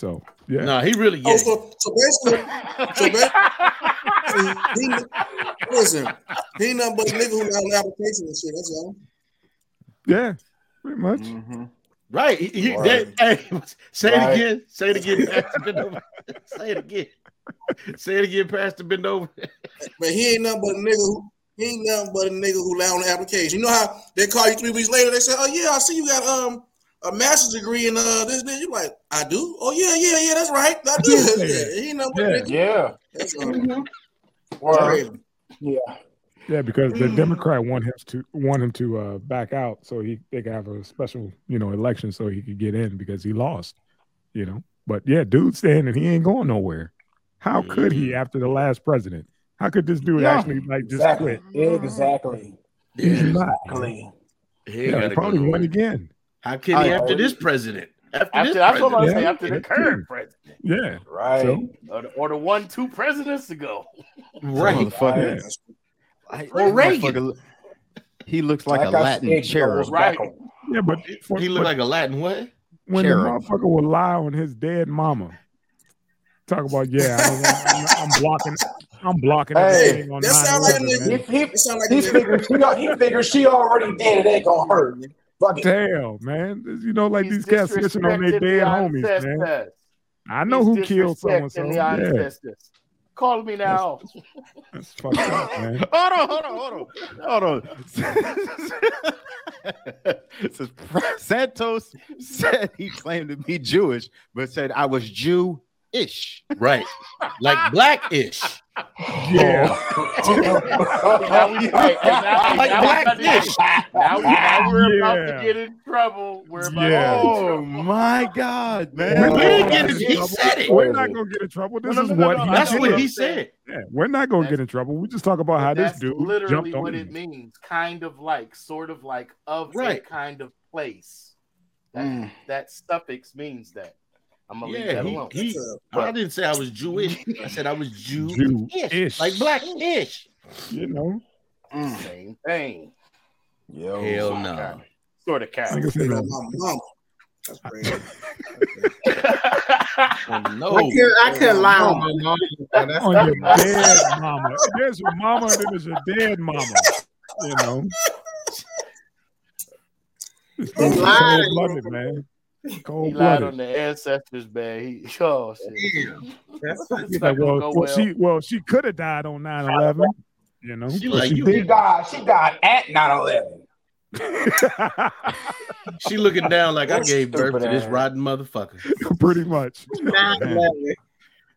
So yeah, Nah, he really Oh, gay. so, so basically, so basically, he, listen, he ain't nothing but a nigga who got an application and shit. That's all. yeah, pretty much. Mm-hmm. Right. He, he- Right. that- hey, say Right. it again. Say it again, Pastor Bend say it again. Say it again, Pastor Bend over. But he ain't nothing but a nigga who he ain't nothing but a nigga who lied on the application. You know how they call you three weeks later? They say, "Oh yeah, I see you got um a master's degree in uh this this." You like, I do. Oh yeah, yeah, yeah. That's right. I do. Yeah, that. he ain't nothing but a Yeah. Yeah. That's all. Mhm. Well, yeah. Yeah, because the Democrat want him to want him to uh, back out so he they could have a special you know election so he could get in because he lost, you know. But yeah, dude's saying that he ain't going nowhere. How could he after the last president? How could this dude Yeah. actually like just Exactly. quit? Exactly. He's not. Exactly. He Yeah, he go probably win again. How can he I- after this president? After, After, this that's what I'm president. saying. Yeah, After the current true. president, Yeah. Right. So or the, or the one two presidents ago. Right. Motherfucker. Right. I- Or Reagan. He looks like a Like I Latin said, cherub. Right. yeah, but for, He looked like a Latin what? when cherub. the motherfucker will lie on his dead mama. Talk about yeah, I don't want, I'm, I'm blocking, I'm blocking Hey, everything on that sound like a 9/11, nigga- man. He, he, sound like he nigga. figures she, he figures she already dead. It ain't gonna hurt. Fuck it. Damn, man. You know, like He's these cats snitching on their dead the homies, man. I know who killed so and so. Yeah, ancestors. Call me now. that's fucked up, man. Hold on, hold on, hold on, hold on. Says, Santos said he claimed to be Jewish, but said I was Jew-ish. Right. Like blackish. Yeah, now we, hey, hey, now, Like now we're about to get- now, now we're about to get in trouble. We're about Yeah. to get in Oh my God, We're man! not We ain't gonna get in he trouble. said it. We're not gonna get in trouble. This No, is no, no, what no, he That's did. what he said. Yeah, we're not gonna get in trouble. We just talk about how this dude literally jumped on what him. it means. Kind of like, sort of like, of Right. a kind of place. That, Mm. that suffix means that. I'm gonna leave Yeah, that he, alone. he I didn't say I was Jewish. I said I was Jew-ish. Jew-ish. Like blackish. You know, mm. Same thing. Yo. Hell no. Sort of cat. I count. said, My man, mama. That's crazy. Oh, no. I could I couldn't lie on my mama. That's on your dead mama. There's your mama, and then there's your dead mama. You know. This dude's lied. cold-blooded, man. He Cold lied on the ancestors, man. He, oh shit. that's It's He's not like, gonna well, go well, well. she well, she could have died on 9-11, you know. She but like, she you- She didn't. died. She died at 9-11. She looking down like I gave birth to this rotten mother,fucker. Pretty much. not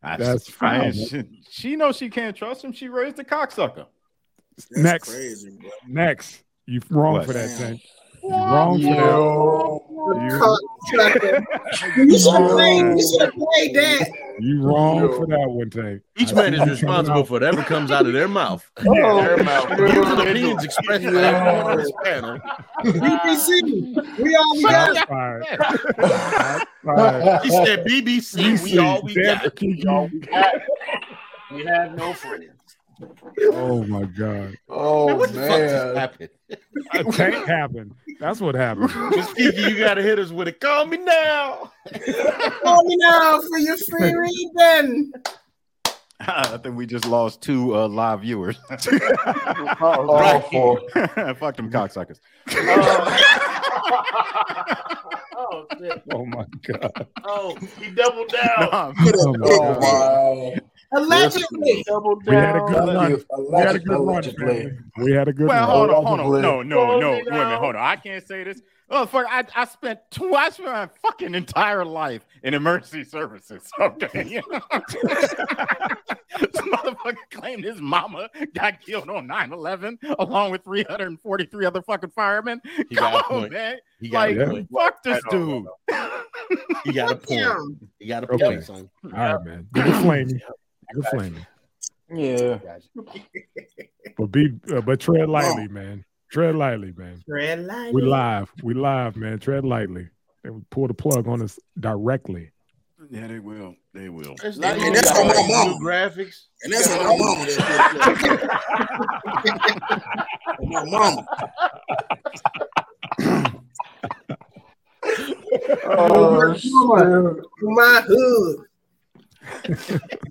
That's fine. She, she knows she can't trust him. She raised a cocksucker. That's Next. crazy, bro. Next, you wrong What? for that, Tank. You wrong for that. You, You should have played. You should have played that. you wrong for that one, Tank. Each I man is responsible for whatever comes out of their mouth. Yeah. Their mouth. Views and opinions expressed by everyone on this panel. BBC. We all we got. Shots fired. Shots. He said BBC, we all we got. Kiki. Y'all, we have, we have no friends. Oh my god. Oh, Man, what the fuck just happened? A tank happened. That's what happened. Miss Kiki, you gotta hit us with it. Call me now. Call me now for your free reading. I think we just lost two uh, live viewers. Oh, Right. for Fuck them cocksuckers. oh, shit. Oh my god. oh, he doubled down. Nah, Oh, my Oh, my. Allegedly. We had a good run. We had a good run, We had a good well, run. hold on, hold on. Allegedly. No, no, no. Wait a minute, hold on. I can't say this. Oh, fuck, I, I spent two, I spent my fucking entire life in emergency services. Okay. You know? this motherfucker claimed his mama got killed on 9-11 along with 343 other fucking firemen. He Come got a on, point. man. He got Like, a point. fuck this I don't dude. He got a point. He got a Okay. point, son. All right, man. Give it flaming. Give it flaming. Yeah. But be uh, but tread lightly, man. Tread lightly, man. Tread lightly. We live. We live, man. Tread lightly. They will pull the plug on us directly. Yeah, they will. They will. That's, Like, and that's on my new mama. graphics. And that's on my mama. That my mama. Oh. My hood.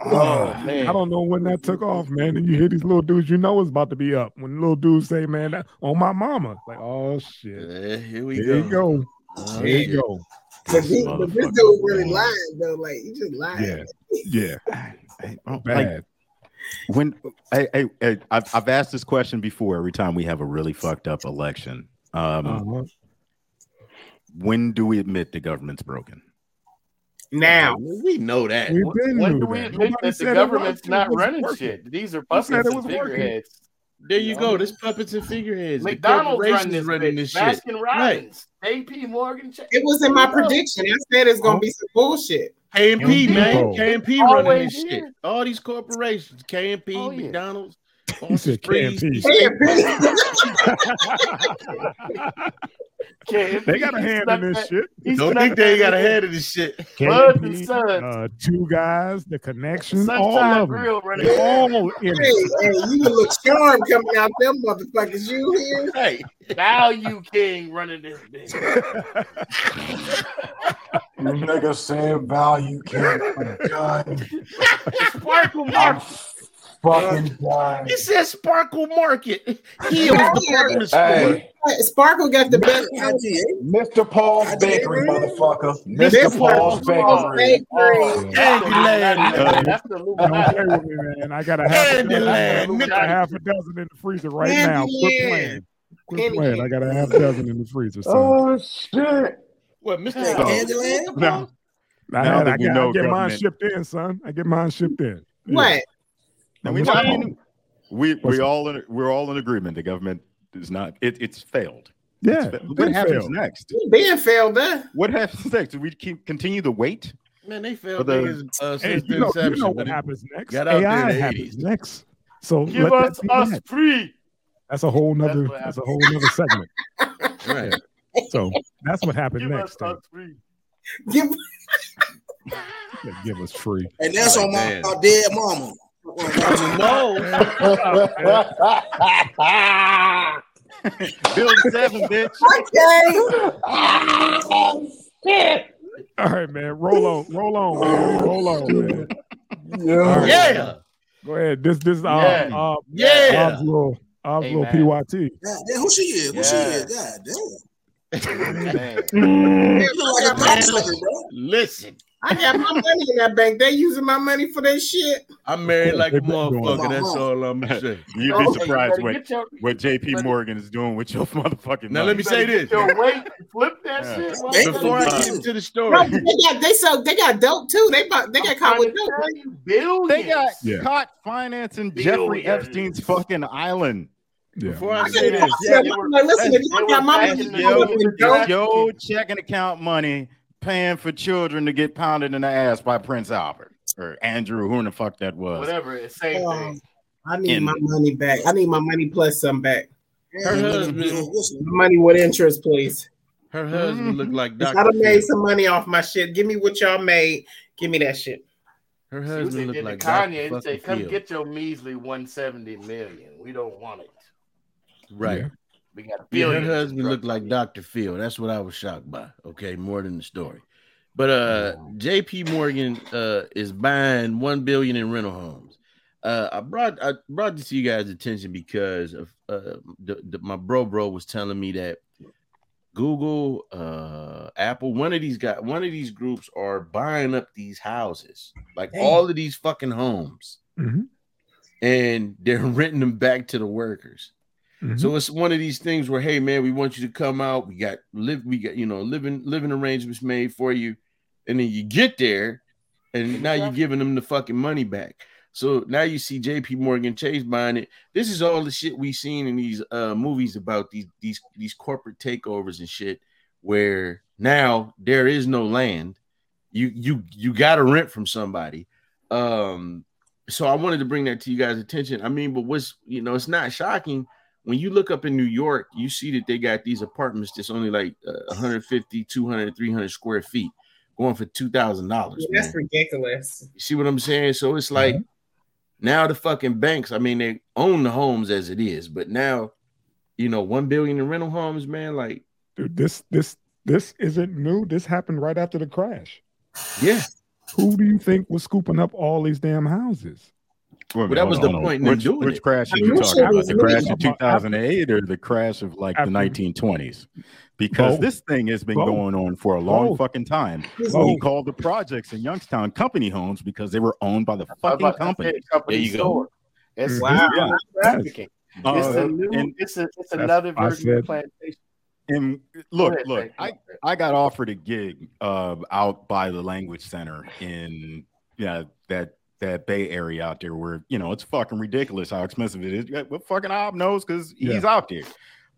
Oh man, I don't know when that took off, man. And you hear these little dudes, you know it's about to be up. When little dudes say, man, that, on my mama. Like, oh shit. Yeah, here we There go. you go. Oh, There you go. But this, but this dude really lying though. Like he just lying. Yeah. Yeah. Hey, oh, like, Bad. when hey, hey, hey, I've, I've asked this question before every time we have a really fucked up election um Uh-huh. when do we admit the government's broken Now. We know that. We When, when knew do we admit Nobody that the government's not running working. shit? These are puppets and was working? figureheads. There you Yeah. go. This puppets and figureheads. The McDonald's running corporations this, running bitch. this shit. Baskin Robbins, JP Morgan. Ch- It was in my prediction. I said it's gonna be some bullshit. K and man. Depot. K and P running Always this shit. All these corporations, KMP, Oh, yeah. McDonald's. He said Foster's, K&P. Can't they got a hand snuck in this shit. he Don't think they got a hand in. head this shit. Bloods and Sons. uh, two guys, the connection, all of them. Grill running. They all in Hey, it. hey, you look charm coming out them motherfuckers. You here? Hey, Value King running this bitch. You niggas saying value can't be done. Sparkle I'm Mark. Fucking done. It says Sparkle Market. Heels department store. Hey, Sparkle got the best. Mr. Paul's Bakery, motherfucker. Mr. Mr. Paul's Paul's Bakery. Bakery. Oh, Candyland. That's the Don't Illuminati. play with me, man. I got a half a dozen. Candyland. I got a half a dozen in the freezer right now. Quit Candyland. playing. Quit playing. I got a half dozen in the freezer. son. Oh shit. What, Mr. Hey, Dog? Candyland? now, I, now had, that I, got, know I get mine shipped in, son. I get mine shipped in. Yeah. What? And we, Mr. I mean, we we all in, we're all in agreement the government is not it, it's failed Yeah. It's fa- what happens failed. next You been failed there. what happens next do we keep continue to wait Man, they failed the- niggas uh, Hey, you know, you know what happens next. got out there AI the happens 80s. next. So Give let us us that. free. That's a whole nother. what That's, a whole nother segment. Right. So that's what happened Give next. us us free. Give Give us free. And that's Oh, on my, my dead mama. Build seven bitch okay. All right, man. Roll on. Roll on. Man. Roll on, man. Yeah. Yeah. Go ahead. This this uh Yeah. uh Yeah. Bob's little Bob's Hey, little man. PYT. God damn, who she is? Who Yeah. she is? God damn. Man. You like a. Listen, I got my money in that bank. They using my money for that shit. I'm married like a motherfucker. That's all I'm gonna you'd be surprised better what your- what jp better- morgan is doing with your motherfucking Now money. let me say this get Your weight, flip that Yeah. shit. They- before I get into the No, story. they got they so they got dope too. They bought, they got caught with dope. Billions. they got Yeah. caught financing jeffrey Epstein's fucking island Yeah. Before I I say this, Yeah, yeah, were- like, listen, if they you were got my money, in you the- know yo, what it's your checking account money paying for children to get pounded in the ass by Prince Albert or Andrew, who in the fuck that was. Whatever. It's same Um, thing. I need In- my money back. I need my money plus some back. her husband, Money with interest, please. her husband looked like I Dr. done made Phil. some money off my shit. Give me what y'all made. Give me that shit. Her See what they husband looked did like Kanye. Dr. They say, "Come get your measly 170 million. We don't want it. Right. Yeah. We got Yeah, her billions of husband looked like. Dr. Phil. That's what I was shocked by. Okay, more than the story. But uh JP Morgan uh is buying one billion in rental homes. uh, I brought I brought this to you guys' attention because of uh, the, the, my bro bro was telling me that Google, uh, Apple, one of these guys, one of these groups are buying up these houses, like Damn. all of these fucking homes, Mhm. and they're renting them back to the workers. Mhm. So it's one of these things where, hey man, we want you to come out. We got live, we got you know living living arrangements made for you, and then you get there, and now you're giving them the fucking money back. So now you see J.P. Morgan Chase buying it. This is all the shit we seen in these uh movies about these these these corporate takeovers and shit, where now there is no land. You you you got to rent from somebody. Um, so I wanted to bring that to you guys' attention. I mean, but what's you know, it's not shocking when you look up in New York, you see that they got these apartments that's only like uh, 150, 200, 300 square feet going for $2,000. That's man. ridiculous. You see what I'm saying? So it's like now the fucking banks, I mean, they own the homes as it is, but now, you know, 1 billion in rental homes, man, like, Dude, this this this isn't new. This happened right after the crash. yeah. Who do you think was scooping up all these damn houses? Wait Well, that was hold the on, point in them Which, doing which it. crash are you knew talking about? The crash of 2008 or the crash of like the 1920s? Because Both. this thing has been Both. going on for a long Both. fucking time. Both. We called the projects in Youngstown company homes because they were owned by the fucking about to say company. company There you go. It's, Wow. it's human trafficking. it's Uh, a new. and, it's a, it's another why I version of said- plantation. and look, ahead, look, I, I got offered a gig uh, out by the language center in yeah that that Bay Area out there where you know it's fucking ridiculous how expensive it is. Yeah, What fucking Ob knows because he's out there.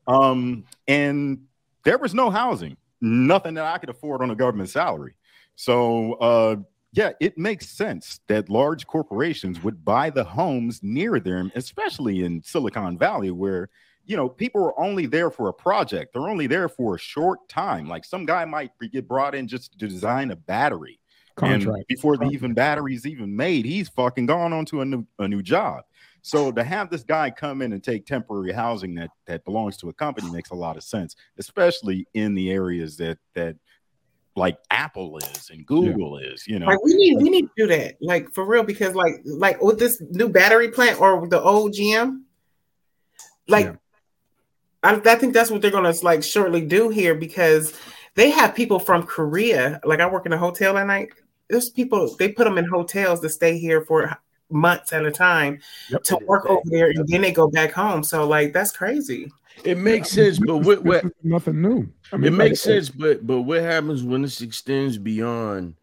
Um, and there was no housing, nothing that I could afford on a government salary. So uh yeah, it makes sense that large corporations would buy the homes near them, especially in Silicon Valley, where you know people are only there for a project. They're only there for a short time. Like some guy might get brought in just to design a battery, and Contract. before the even batteries even made, he's fucking gone on to a new a new job. So to have this guy come in and take temporary housing that that belongs to a company makes a lot of sense, especially in the areas that that like Apple is and Google is. You know, Like we need we need to do that, like for real, because like like with this new battery plant or the old GM, like Yeah. I, I think that's what they're gonna like shortly do here because they have people from Korea. Like I work in a hotel at night. There's people they put them in hotels to stay here for months at a time Yep. to work over there, and then they go back home. So like that's crazy. It makes sense, but what, This what is nothing new. I it makes said, sense, but but what happens when this extends beyond,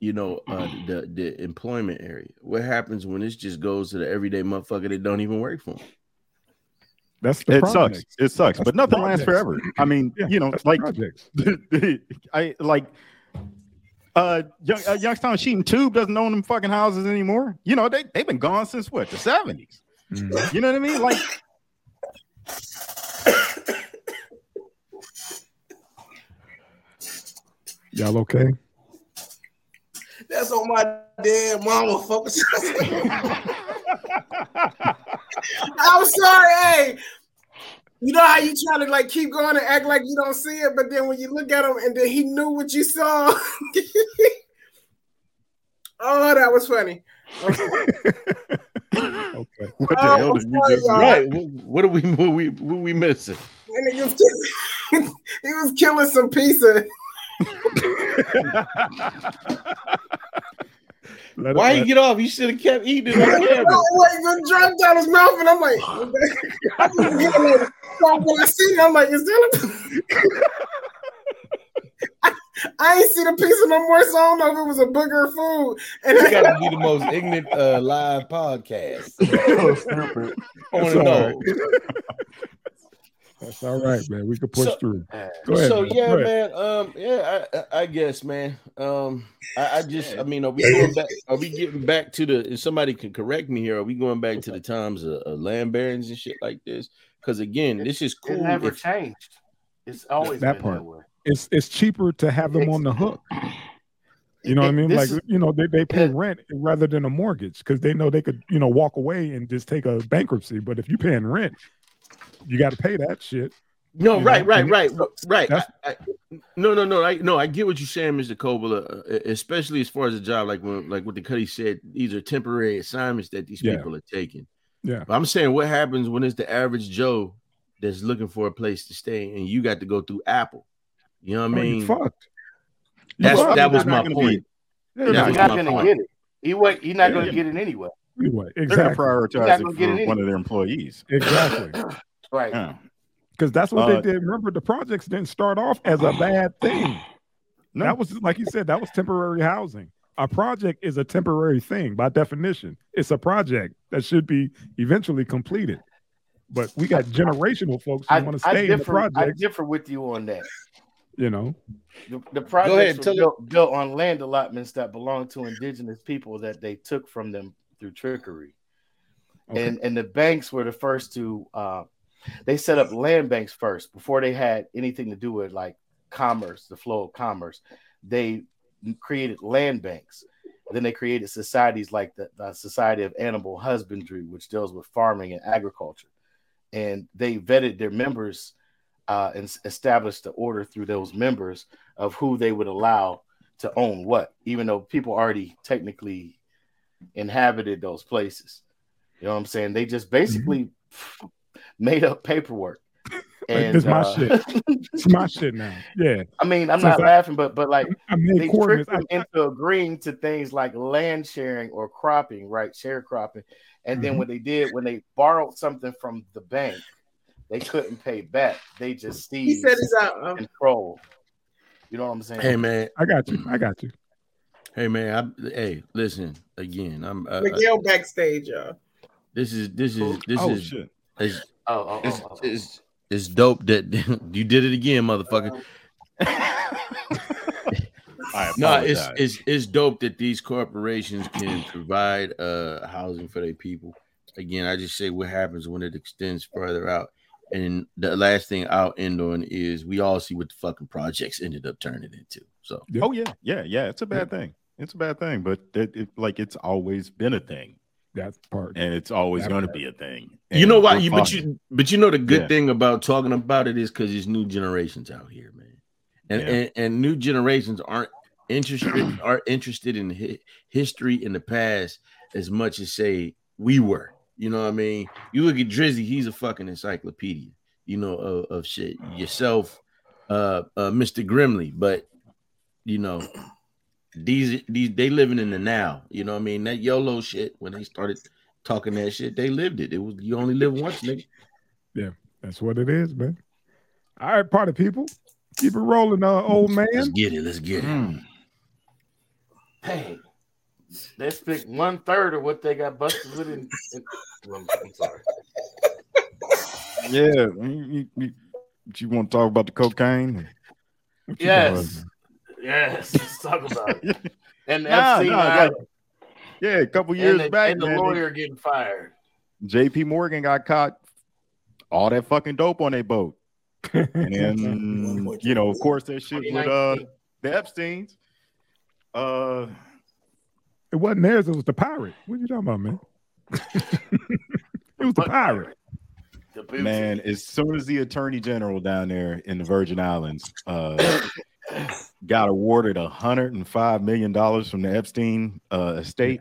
you know, uh, the the employment area? What happens when this just goes to the everyday motherfucker that don't even work for him? That's the it sucks. It sucks, That's but the nothing lasts forever. I mean, Yeah, you know, That's the like projects. I like uh, Young, uh Youngstown Sheet and Tube doesn't own them fucking houses anymore. You know, they they've been gone since what the 70s. Mhm. You know what I mean? Like Y'all okay? That's on my damn mama focus. I'm sorry, hey. You know how you try to like keep going and act like you don't see it, but then when you look at him and then he knew what you saw. oh, that was funny. Okay. what the Oh, hell did you just y'all. Right? What, what are we what we what we missing? And he was, he was killing some pizza. Let it- Why you get off? You should have kept eating it on Like, camera. the drug down his mouth, and I'm like, I'm just getting it. So when I see it, I'm like, is that a I, I ain't see the pizza no more, so I don't know if it was a booger of food. And It's got to be the most ignorant uh, live podcast. so stupid. I want It's to know. Right. That's all right, man. We can push So- through. Go ahead. so man. yeah, Go ahead. man. Um, yeah, I, I, I guess, man. Um, I, I just, I mean, are we going back? Are we getting back to the? If somebody can correct me here, are we going back to the times of, of land barons and shit like this? Because again, this is It cool. never if- changed. It's always That been part. that way. It's it's cheaper to have them on the hook. You know what I mean? This Like is- you know, they, they pay Yeah. rent rather than a mortgage because they know they could, you know, walk away and just take a bankruptcy. But if you're paying rent, you got to pay that shit. no, you right, know, right, and right, right. I, I, No, no, no. I no, I get what you're saying, Mr. Coppola, uh, especially as far as the job, like when like what the Cuddy said, these are temporary assignments that these Yeah. people are taking. Yeah. But I'm saying what happens when it's the average Joe that's looking for a place to stay and you got to go through Apple. You know what I Oh, you mean? fucked. You That's fucked. that was my not be- point. Yeah, You're That was not gonna point. get it. He wait. You're not Yeah. gonna get it anyway. Anyway, They're exactly. gonna You're prioritize not it gonna get it for one of their employees. Exactly. Right. Yeah. Because that's what Uh, they did. Remember, the projects didn't start off as a bad thing. No. That was like you said, that was temporary housing. A project is a temporary thing by definition. It's a project that should be eventually completed. But we got generational folks who I, want to I stay in the differ. I differ with you on that. you know. The, the projects ahead, were built, built on land allotments that belonged to indigenous people that they took from them through trickery. Okay. And and the banks were the first to uh, they set up land banks first before they had anything to do with like commerce, the flow of commerce. They created land banks. Then they created societies like the, the Society of Animal Husbandry, which deals with farming and agriculture. And they vetted their members uh, and established the order through those members of who they would allow to own what, even though people already technically inhabited those places. You know what I'm saying? They just basically made up paperwork. Like, this my uh, shit. It's my shit now. Yeah. I mean, I'm Since not I- laughing, but but like I made they coordinates. tricked them into agreeing to things like land sharing or cropping, right? Sharecropping. And then Mhm. what they did when they borrowed something from the bank, they couldn't pay back. They just He seized said it's out. Um, control. You know what I'm saying? Hey man, I got you. I got you. hey man, I, hey, listen again. I'm uh, uh, Miguel backstage, y'all. this is this is this oh is shit. Is Oh, oh, it's, oh, oh. it's, it's dope that you did it again, motherfucker. I No, it's it's it's dope that these corporations can provide uh housing for their people. Again, I just say what happens when it extends further out. And the last thing I'll end on is we all see what the fucking projects ended up turning into. So Oh yeah, yeah, yeah. It's a bad thing. It's a bad thing, but it, it like it's always been a thing, That's the part. and it's always going to be a thing. you know why you but you but you know the good Yeah. thing about talking about it is because there's new generations out here, man. And, Yeah. and and new generations aren't interested are interested in hi- history in the past as much as say we were. You know what I mean? You look at Drizzy, he's a fucking encyclopedia, you know, of, of shit. Yourself, uh, uh, Mr. Grimley, but you know, these these they living in the now. You know what I mean? That YOLO shit when they started talking that shit, they lived it. It was you only live once, nigga. Yeah, that's what it is, man. All right, party people. Keep it rolling, uh, old man. Let's get it. Let's get it. Mm. Hey, they pick one third of what they got busted with. In, in, well, I'm sorry. Yeah, you, you, you, you want to talk about the cocaine? Yes, yes. Let's talk about it. And Nah, Epstein nah, Island, Yeah, a couple years and the, back, and the man, lawyer getting fired. J.P. Morgan got caught all that fucking dope on their boat, and then you know, of course, that shit with uh the Epstein's. Uh, It wasn't theirs, it was the pirate. What are you talking about, man? it was the pirate. The man, as soon as the attorney general down there in the Virgin Islands uh, got awarded a hundred and five million dollars from the Epstein uh, estate,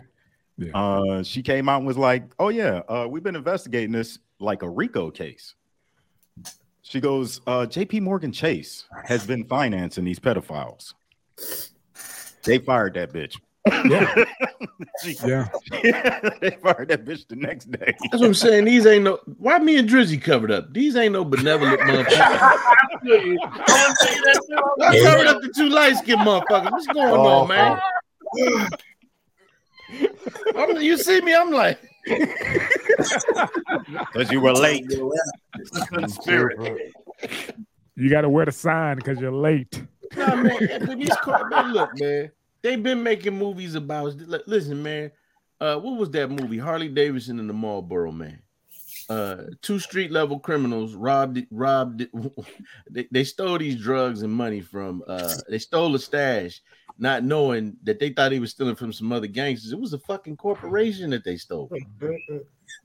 Yeah. uh, she came out and was like, "Oh yeah, uh, we've been investigating this like a RICO case." She goes, uh, "J.P. Morgan Chase has been financing these pedophiles." They fired that bitch. Yeah. She- Yeah. they fired that bitch the next day. That's what I'm saying. These ain't no why me and Drizzy covered up. These ain't no benevolent motherfuckers. I covered up the two light skinned motherfuckers. What's going on, oh, man? I'm- you see me? I'm like, Because you were late. Conspiracy. You got to wear the sign because you're late. nah, man. These car- man, look, man. They've been making movies about. Listen, man. Uh, what was that movie? Harley Davidson and the Marlboro Man. Uh, two street level criminals robbed robbed. They, they stole these drugs and money from. Uh, they stole a stash. not knowing that they thought he was stealing from some other gangsters. It was a fucking corporation that they stole.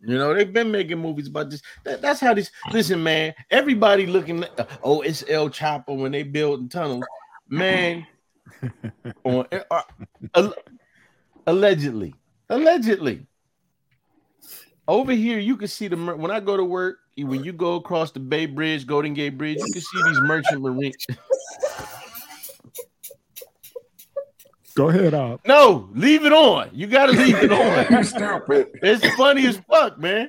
You know, they've been making movies about this. That- that's how this. Listen, man. Everybody looking. At, oh, it's El Chapo when they building tunnels, man. on uh, uh, allegedly, allegedly. Over here, you can see the mer- when I go to work. When you go across the Bay Bridge, Golden Gate Bridge, you can see these merchant marines. Go ahead, uh, No, leave it on. You gotta leave it on. Stupid. It's funny as fuck, man.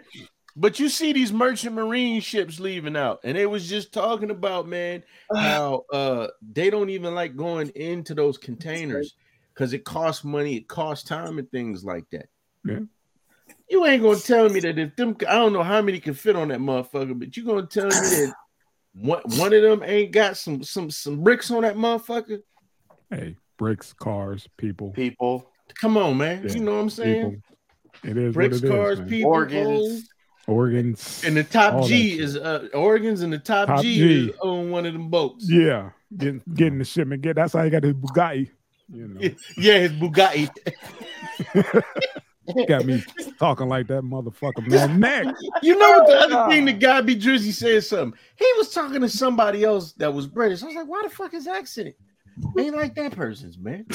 But you see these merchant marine ships leaving out, and they was just talking about man how uh they don't even like going into those containers because it costs money, it costs time, and things like that. Yeah. You ain't gonna tell me that if them I don't know how many can fit on that motherfucker, but you gonna tell me that one, one of them ain't got some some some bricks on that motherfucker? hey, bricks, cars, people, People, Come on, man. Yeah, You know what I'm saying? people. It is Bricks, what it is, cars, man. people, Organs. clothes. Organs, And the top G is uh organs, and the top, Top G, G. is on one of them boats. yeah, getting getting the shipment. Get that's how he got his Bugatti. You know, Yeah, his Bugatti. got me talking like that motherfucker, man. Next, You know what the other thing the guy be Drizzy said something. He was talking to somebody else that was British. I was like, why the fuck his accent? Ain't like that person's, man.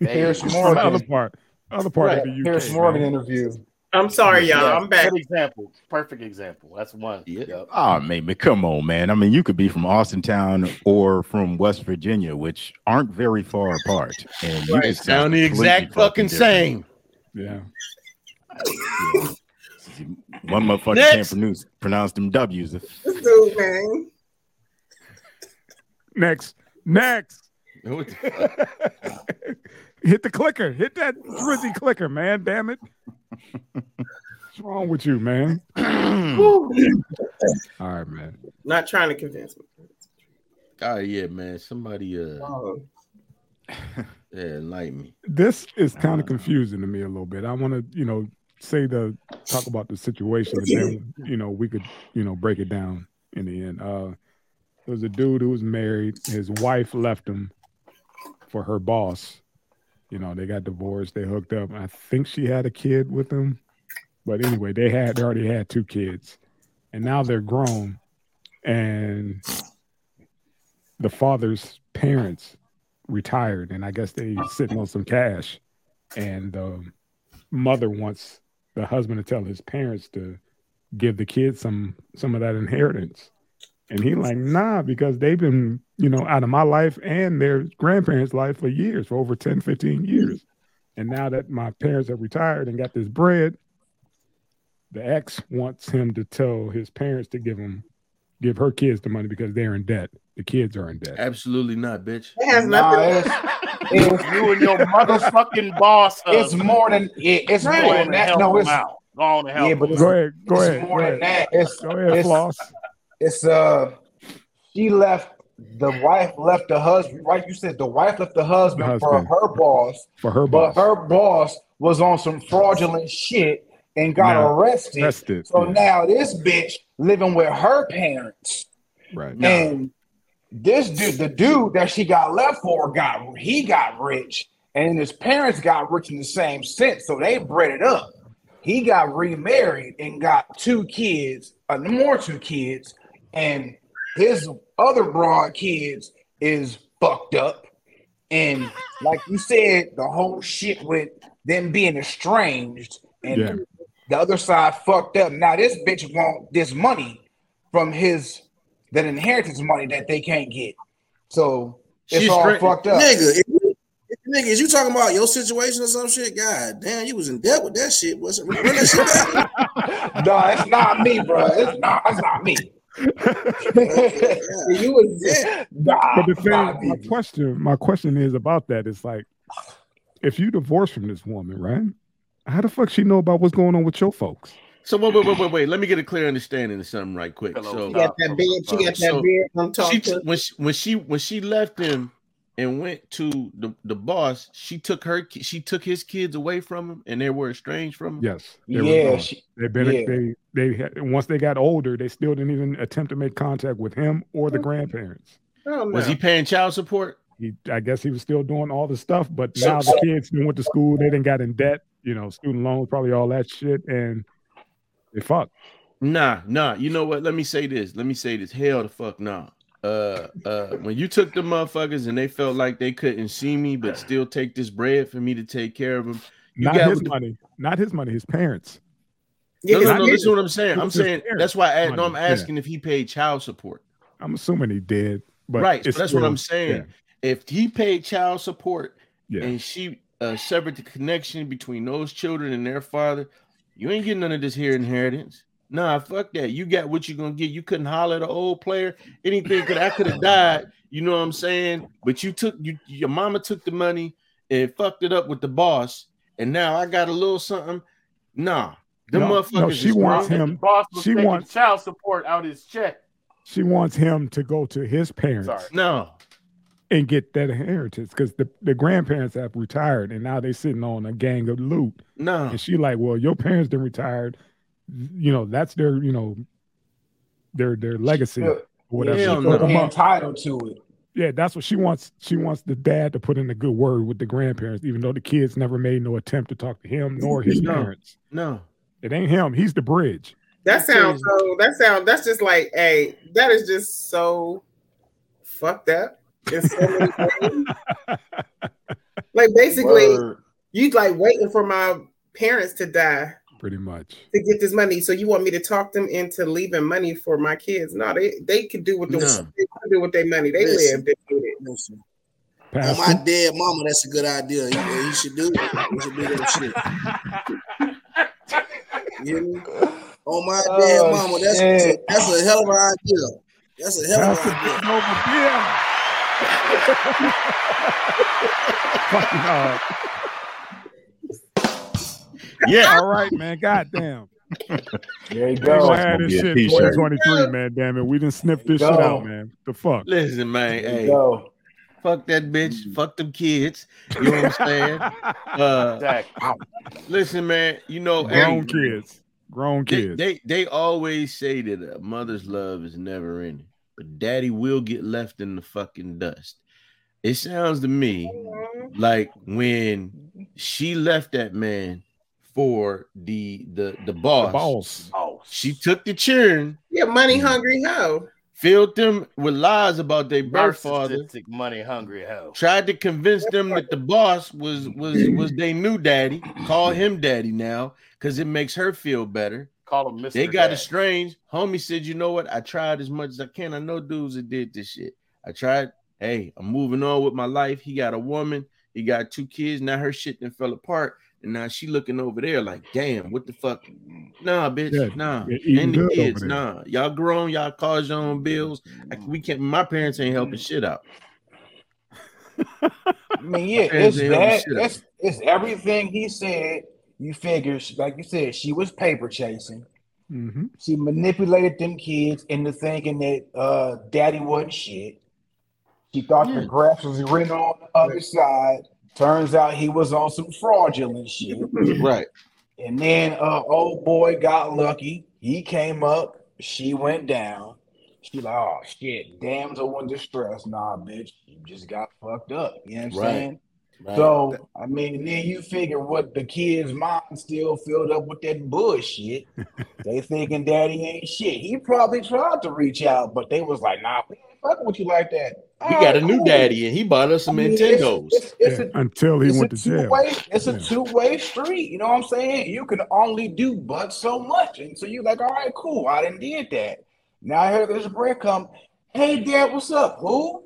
Here's more other part, other part Right. of the UK. Here's Morgan man. interview. I'm sorry, y'all. Yeah, I'm back. Good example. Perfect example. That's one. Yeah. Yep. Oh, ah, man, man, come on, man. I mean, you could be from Austintown or from West Virginia, which aren't very far apart, and you Right. Sound the exact fucking same. Yeah, One motherfucker Next. can't pronounce pronounce them W's. This dude, man. next, next. What the fuck? Hit the clicker. Hit that frizzy clicker, man. Damn it. What's wrong with you, man? All right, man. Not trying to convince me. Oh yeah, man. Somebody uh Oh. yeah, enlighten me. This is kind of confusing to me a little bit. I want to, you know, say the talk about the situation, and then you know we could, you know, break it down in the end. Uh, there was a dude who was married. His wife left him for her boss. You know, they got divorced. They hooked up. I think she had a kid with him, but anyway, they had they already had two kids, and now they're grown, and the father's parents retired, and I guess they sitting on some cash, and the mother wants the husband to tell his parents to give the kids some some of that inheritance. And he like, nah, because they've been, you know, out of my life and their grandparents' life for years, for over 10, 15 years. And now that my parents have retired and got this bread, the ex wants him to tell his parents to give him give her kids the money because they're in debt. The kids are in debt. Absolutely not, bitch. It has Nah, nothing. it's, it's, You and your motherfucking boss. it's more than it, it's Right. more than that. No, him it's out. Go on and help Yeah, but it's- Go ahead, go it's ahead, more go than ahead. that. It's Go ahead, it's, Floss. it's uh she left the wife left the husband right you said the wife left the husband, The for her boss For her boss. but her boss was on some fraudulent shit and got Now, arrested Arrested, so yeah. now this bitch living with her parents right. and this dude the dude that she got left for got he got rich and his parents got rich in the same sense so they bred it up he got remarried and got two kids, uh, more two kids, and his other broad kids is fucked up. And like you said, the whole shit with them being estranged and Yeah. the other side fucked up. Now this bitch want this money from his that inheritance money that they can't get. So it's She's all straight- fucked up. Nigga, if you, if, nigga, is you talking about your situation or some shit? God damn, you was in debt with that shit. What's run that shit down? no, it's not me, bro. It's not. It's not me. You was Yeah. Nah, But the thing, nah, my question, my question is about that. It's like, if you divorce from this woman, right? How the fuck she know about what's going on with your folks? So wait, wait, wait, wait, wait. Let me get a clear understanding of something right quick. Hello, So She got that beard. She got that So, beard. I'm she when she when she when she left him and went to the, the boss, she took her she took his kids away from him and they were estranged from him. Yes. they were Yeah, she, They've been yeah. they they once they got older, they still didn't even attempt to make contact with him or the grandparents. Oh. Was he paying child support? he, I guess he was still doing all the stuff, but now the kids done went to school, they didn't got in debt, you know, student loans, probably all that shit, and they fucked. Nah, nah. You know what? Let me say this. Let me say this. Hell the fuck nah. Uh uh when you took the motherfuckers and they felt like they couldn't see me but still take this bread for me to take care of them. You Not got his the- money, not his money, his parents. Yeah, no, no, no, kids- listen what I'm saying. I'm saying that's why I, no, I'm money, yeah. asking if he paid child support. I'm assuming he did, but right. So it's that's what I'm saying. If he paid child support Yeah, and she uh, severed the connection between those children and their father, you ain't getting none of this here inheritance. Nah, fuck that. You got what you're gonna get. You couldn't holler at an old player. Anything could I could have died. You know what I'm saying? But you took you your mama took the money and fucked it up with the boss, and now I got a little something. Nah, them No, motherfuckers. no, she wants him- The boss was she wants- child support out his check. she wants him to go to his parents Sorry. No, and get that inheritance because the, the grandparents have retired and now they're sitting on a gang of loot. no. And she like, well, your parents didn't retired. You know, that's their, you know, their their legacy Yeah. or whatever. Hell Fuck no. 'em entitled to it. Yeah, that's what she wants. She wants the dad to put in a good word with the grandparents, even though the kids never made no attempt to talk to him nor his No. parents. No. It ain't him. He's the bridge. That sounds so. That sound. That's just like, hey, that is just so fucked up. In so many ways. like basically, Word. you like waiting for my parents to die Pretty much. to get this money. So you want me to talk them into leaving money for my kids? No, they they can do what the, No. they can do with their money. They Listen. live. They did it. Listen, Pastor. Oh, my dead mama, that's a good idea. You, he should do it. He should do that shit. You hear me? On my Oh, dead mama, that's shit. that's a hell of an idea. That's a hell of an idea. getting over beer. Fucking hard. Yeah. All right, man. Goddamn. There you We go. gonna this shit t-shirt. 2023, man. Damn it. We didn't sniff this shit out, man. The fuck. Listen, man. There you Hey, go. Fuck that bitch. Fuck them kids. You know what I'm saying? Uh, Exactly. listen, man. You know, Grown hey, kids. Grown kids. they they always say that a mother's love is never ending, but daddy will get left in the fucking dust. It sounds to me like when she left that man for the the the boss, the boss. Oh, she took the children, Yeah, money hungry hoe. Filled them with lies about their birth father, money hungry hell. tried to convince them that the boss was was was their new daddy. Call him daddy now because it makes her feel better. Call him Mr. They got Dad. estranged. Homie said, you know what? I tried as much as I can. I know dudes that did this shit. I tried. Hey, I'm moving on with my life. He got a woman. He got two kids. Now her shit then fell apart. And now she looking over there like, damn, what the fuck? Nah, bitch. Yeah, nah. yeah, And the kids, nah. Y'all grown, y'all cause your own bills. Like, we can't my parents ain't helping shit out. I mean, yeah, it's that. It's, it's everything he said. You figure, like you said, she was paper chasing. hmm She manipulated them kids into thinking that uh, daddy wasn't shit. She thought Yeah. the grass was green on the other side. Turns out he was on some fraudulent shit. Right. And then uh old boy got lucky. He came up, she went down. She like, oh shit, damsel in distress. Nah, bitch, you just got fucked up. You know what I'm Right. saying? Right. So I mean, then you figure what the kids' mind still filled up with that bullshit. they thinking daddy ain't shit. He probably tried to reach out, but they was like, nah, we ain't fucking with you like that. We got a new oh, daddy and he bought us some I mean, Nintendos. it's- it's Yeah, a- until he it's went to jail. two-way, it's a two-way street. You know what I'm saying? You can only do but so much. And so you're like, all right, cool. I didn't did that. Now I hear this break come. Hey dad, what's up? Who?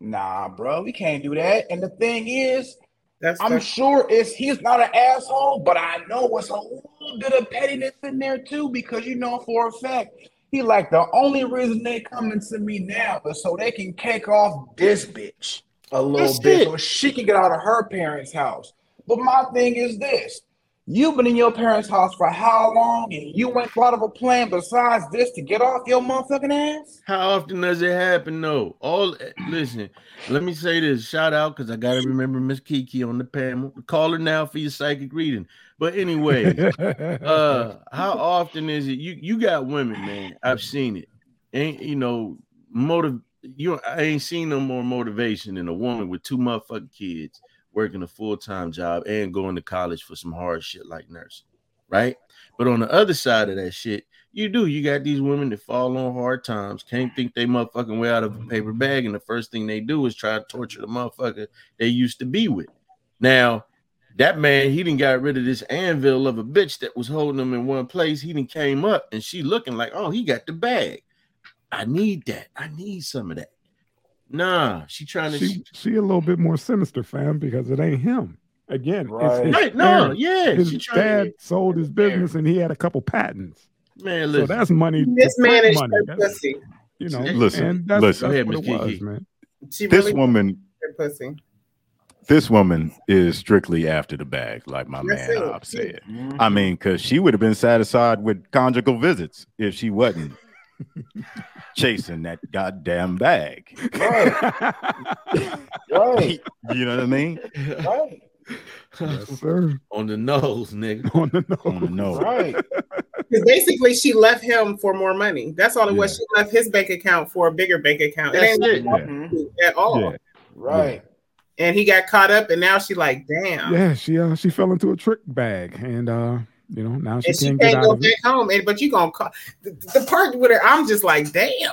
Nah, bro, we can't do that. And the thing is, That's I'm fuck- sure it's he's not an asshole, but I know it's a little bit of pettiness in there too, because you know for a fact he like the only reason they coming to me now is so they can kick off this bitch a little That's bit it. so she can get out of her parents' house. But my thing is this. You've been in your parents' house for how long, and you ain't thought of a plan besides this to get off your motherfucking ass? How often does it happen though? All eh, listen, let me say this. Shout out because I gotta remember Miss Kiki on the panel. Call her now for your psychic reading. But anyway, uh, how often is it? You you got women, man. I've seen it. Ain't you know, motive you I ain't seen no more motivation than a woman with two motherfucking kids working a full-time job and going to college for some hard shit like nursing, right? But on the other side of that shit, you do. You got these women that fall on hard times, can't think they motherfucking way out of a paper bag, and the first thing they do is try to torture the motherfucker they used to be with. Now, that man, he didn't got rid of this anvil of a bitch that was holding him in one place. He didn't came up and she looking like, oh, he got the bag. I need that. I need some of that. Nah, she trying to She she a little bit more sinister, fam, because it ain't him. Again, Right. his Right, no, yeah, His she dad to sold his business and he had a couple patents. man. So that's money. to Mismanaged print her pussy. You know, Listen, and that's, listen. that's Go ahead, what Miss it was, Kiki. man. She This really woman, her pussy. This woman is strictly after the bag, like my That's man it. Hobbs said. I mm-hmm. mean, because she would have been satisfied with conjugal visits if she wasn't chasing that goddamn bag. Right. you know what I mean? Right. yes, sir. on the nose, nigga. On the nose. On the nose. Right. Because basically, she left him for more money. That's all it was. She left his bank account for a bigger bank account. That's it ain't it. Yeah. at all. Yeah. Right. And he got caught up, and now she like, damn. Yeah, she uh she fell into a trick bag, and uh you know now she and can't can't get go out of it. back home. And but you gonna call the, the part with her, I'm just like, damn.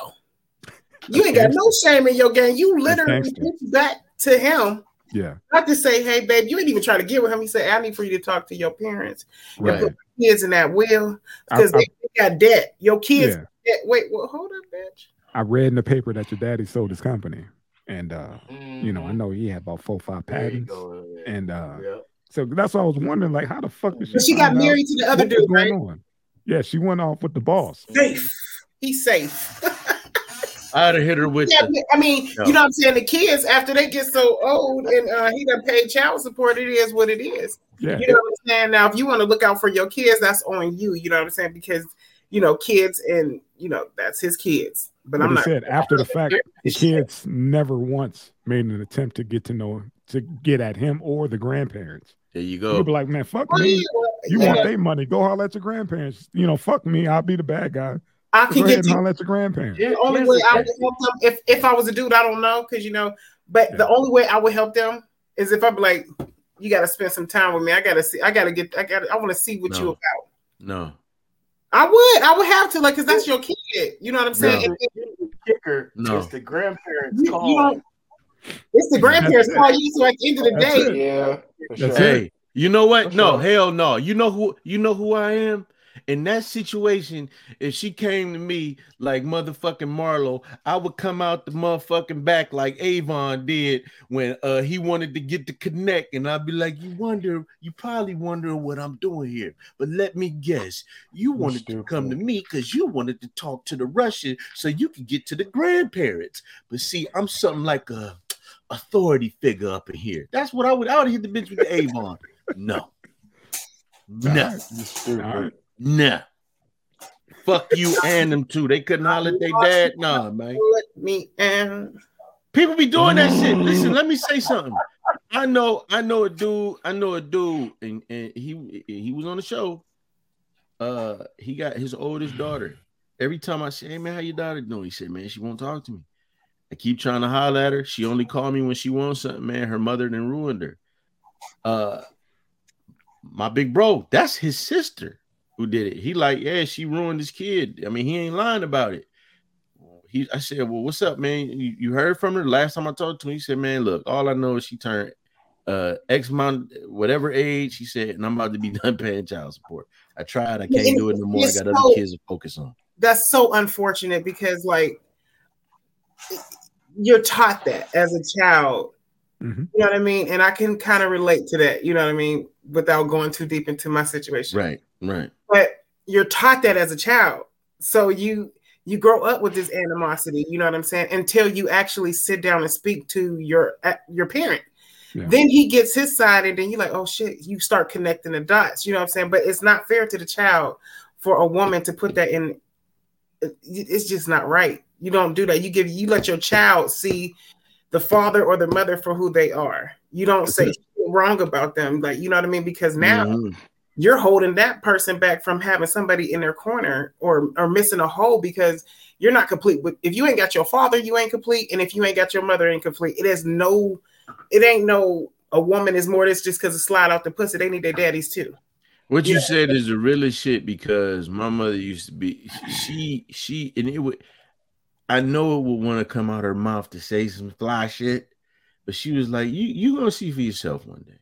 You ain't got no shame in your game. You literally went back to him. Yeah, Not to say, hey, babe, you ain't even try to get with him. He said, I need for you to talk to your parents and Right. put kids in that will because I, they got debt. Your kids, yeah. debt. wait, well, hold up, bitch. I read in the paper that your daddy sold his company, and uh you know I Mhm. know he had about four five There you patents, go. and uh Yep. so that's why I was wondering like how the fuck did she? But she got find out married to the other what dude, right? on? Yeah, she went off with the boss. Safe. He's safe. I'd have hit her with Yeah, the, I mean, No. you know what I'm saying? The kids, after they get so old and uh, he done paid child support, it is what it is. Yeah, You know what I'm saying? Now, if you want to look out for your kids, that's on you. You know what I'm saying? Because, you know, kids and, you know, that's his kids. But but I'm he not. said after the fact, the kids never once made an attempt to get to know to get at him or the grandparents. there you You'd go. be like, man, fuck me. yeah, You yeah. want their money? Go holler at your grandparents. You know, fuck me. I'll be the bad guy. I Go can ahead get and you. holler at your grandparents. The only here's way the I would help them, if, if I was a dude, I don't know, because, you know, but the only way I would help them is if I'm like, you got to spend some time with me. I got to see, I got to get, I got to, I want to see what No. you about. No, I would, I would have to, like, because that's your kid. You know what I'm saying? No. If- Here's the kicker No. is the grandparents You- call. you don't- It's the grandparents That's call you. So at the end of the That's day, it. Yeah. That's sure. it. hey, you know what? For No, sure. hell no. You know who? You know who I am. In that situation, if she came to me like motherfucking Marlo, I would come out the motherfucking back like Avon did when uh he wanted to get the connect, and I'd be like, "You wonder, you probably wondering what I'm doing here, but let me guess, you wanted to come to stupid. me because you wanted to talk to the Russian so you could get to the grandparents. But see, I'm something like a authority figure up in here. That's what I would. I would hit the bitch with the Avon. No, no, You stupid. All right. no. Fuck you and them too. They couldn't holler at their dad. Nah, man. let me and People be doing that shit. Listen, let me say something. I know, I know a dude. I know a dude, and, and he he was on the show. Uh, he got his oldest daughter. Every time I say, "Hey man, how your daughter doing?" He said, "Man, she won't talk to me." I keep trying to holler at her. She only call me when she wants something. Man, her mother then ruined her. Uh, my big bro, that's his sister who did it. He like, yeah, she ruined his kid. I mean, he ain't lying about it. He, I said, well, what's up, man? You, you heard from her last time I talked to him. He said, man, look, all I know is she turned uh X amount, whatever age. He said, and I'm about to be done paying child support. I tried, I can't do it no more. I It's got other kids to focus on. that's so unfortunate because like you're taught that as a child. Mhm. You know what I mean? And I can kind of relate to that, you know what I mean, without going too deep into my situation. Right, right. But you're taught that as a child. So you you grow up with this animosity, you know what I'm saying, until you actually sit down and speak to your uh, your parent. Yeah. Then he gets his side, and then you're like, oh shit, you start connecting the dots, you know what I'm saying? But it's not fair to the child for a woman to put that in. It's just not right. You don't do that. You give you let your child see the father or the mother for who they are. You don't say wrong about them, like you know what I mean? Because now Mhm. You're holding that person back from having somebody in their corner or or missing a hole because you're not complete. But if you ain't got your father, you ain't complete, and if you ain't got your mother, ain't complete. It is no, it ain't no. A woman is more this just because it slide off the pussy. They need their daddies too. What you Yeah. said is the realest shit because my mother used to be she she and it would I know it would want to come out her mouth to say some fly shit, but she was like, You you gonna see for yourself one day.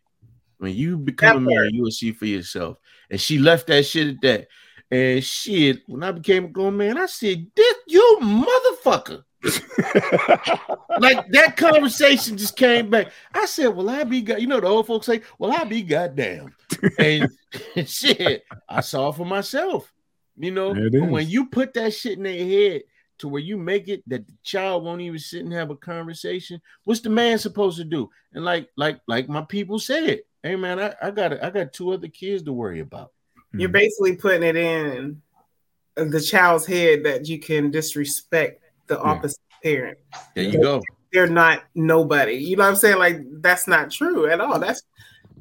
When you become a man, part. you will see for yourself. And she left that shit at that. And shit, when I became a grown man, I said, This you motherfucker. like that conversation just came back. I said, Well, I be god. You know, the old folks say, Well, I be goddamn. And shit, I saw for myself. You know, when you put that shit in their head to where you make it that the child won't even sit and have a conversation, what's the man supposed to do? And like, like, like my people said, hey man, I, I got I got two other kids to worry about. You're Mm-hmm. basically putting it in the child's head that you can disrespect the opposite parent. There you go. They're not nobody. You know what I'm saying? Like that's not true at all. That's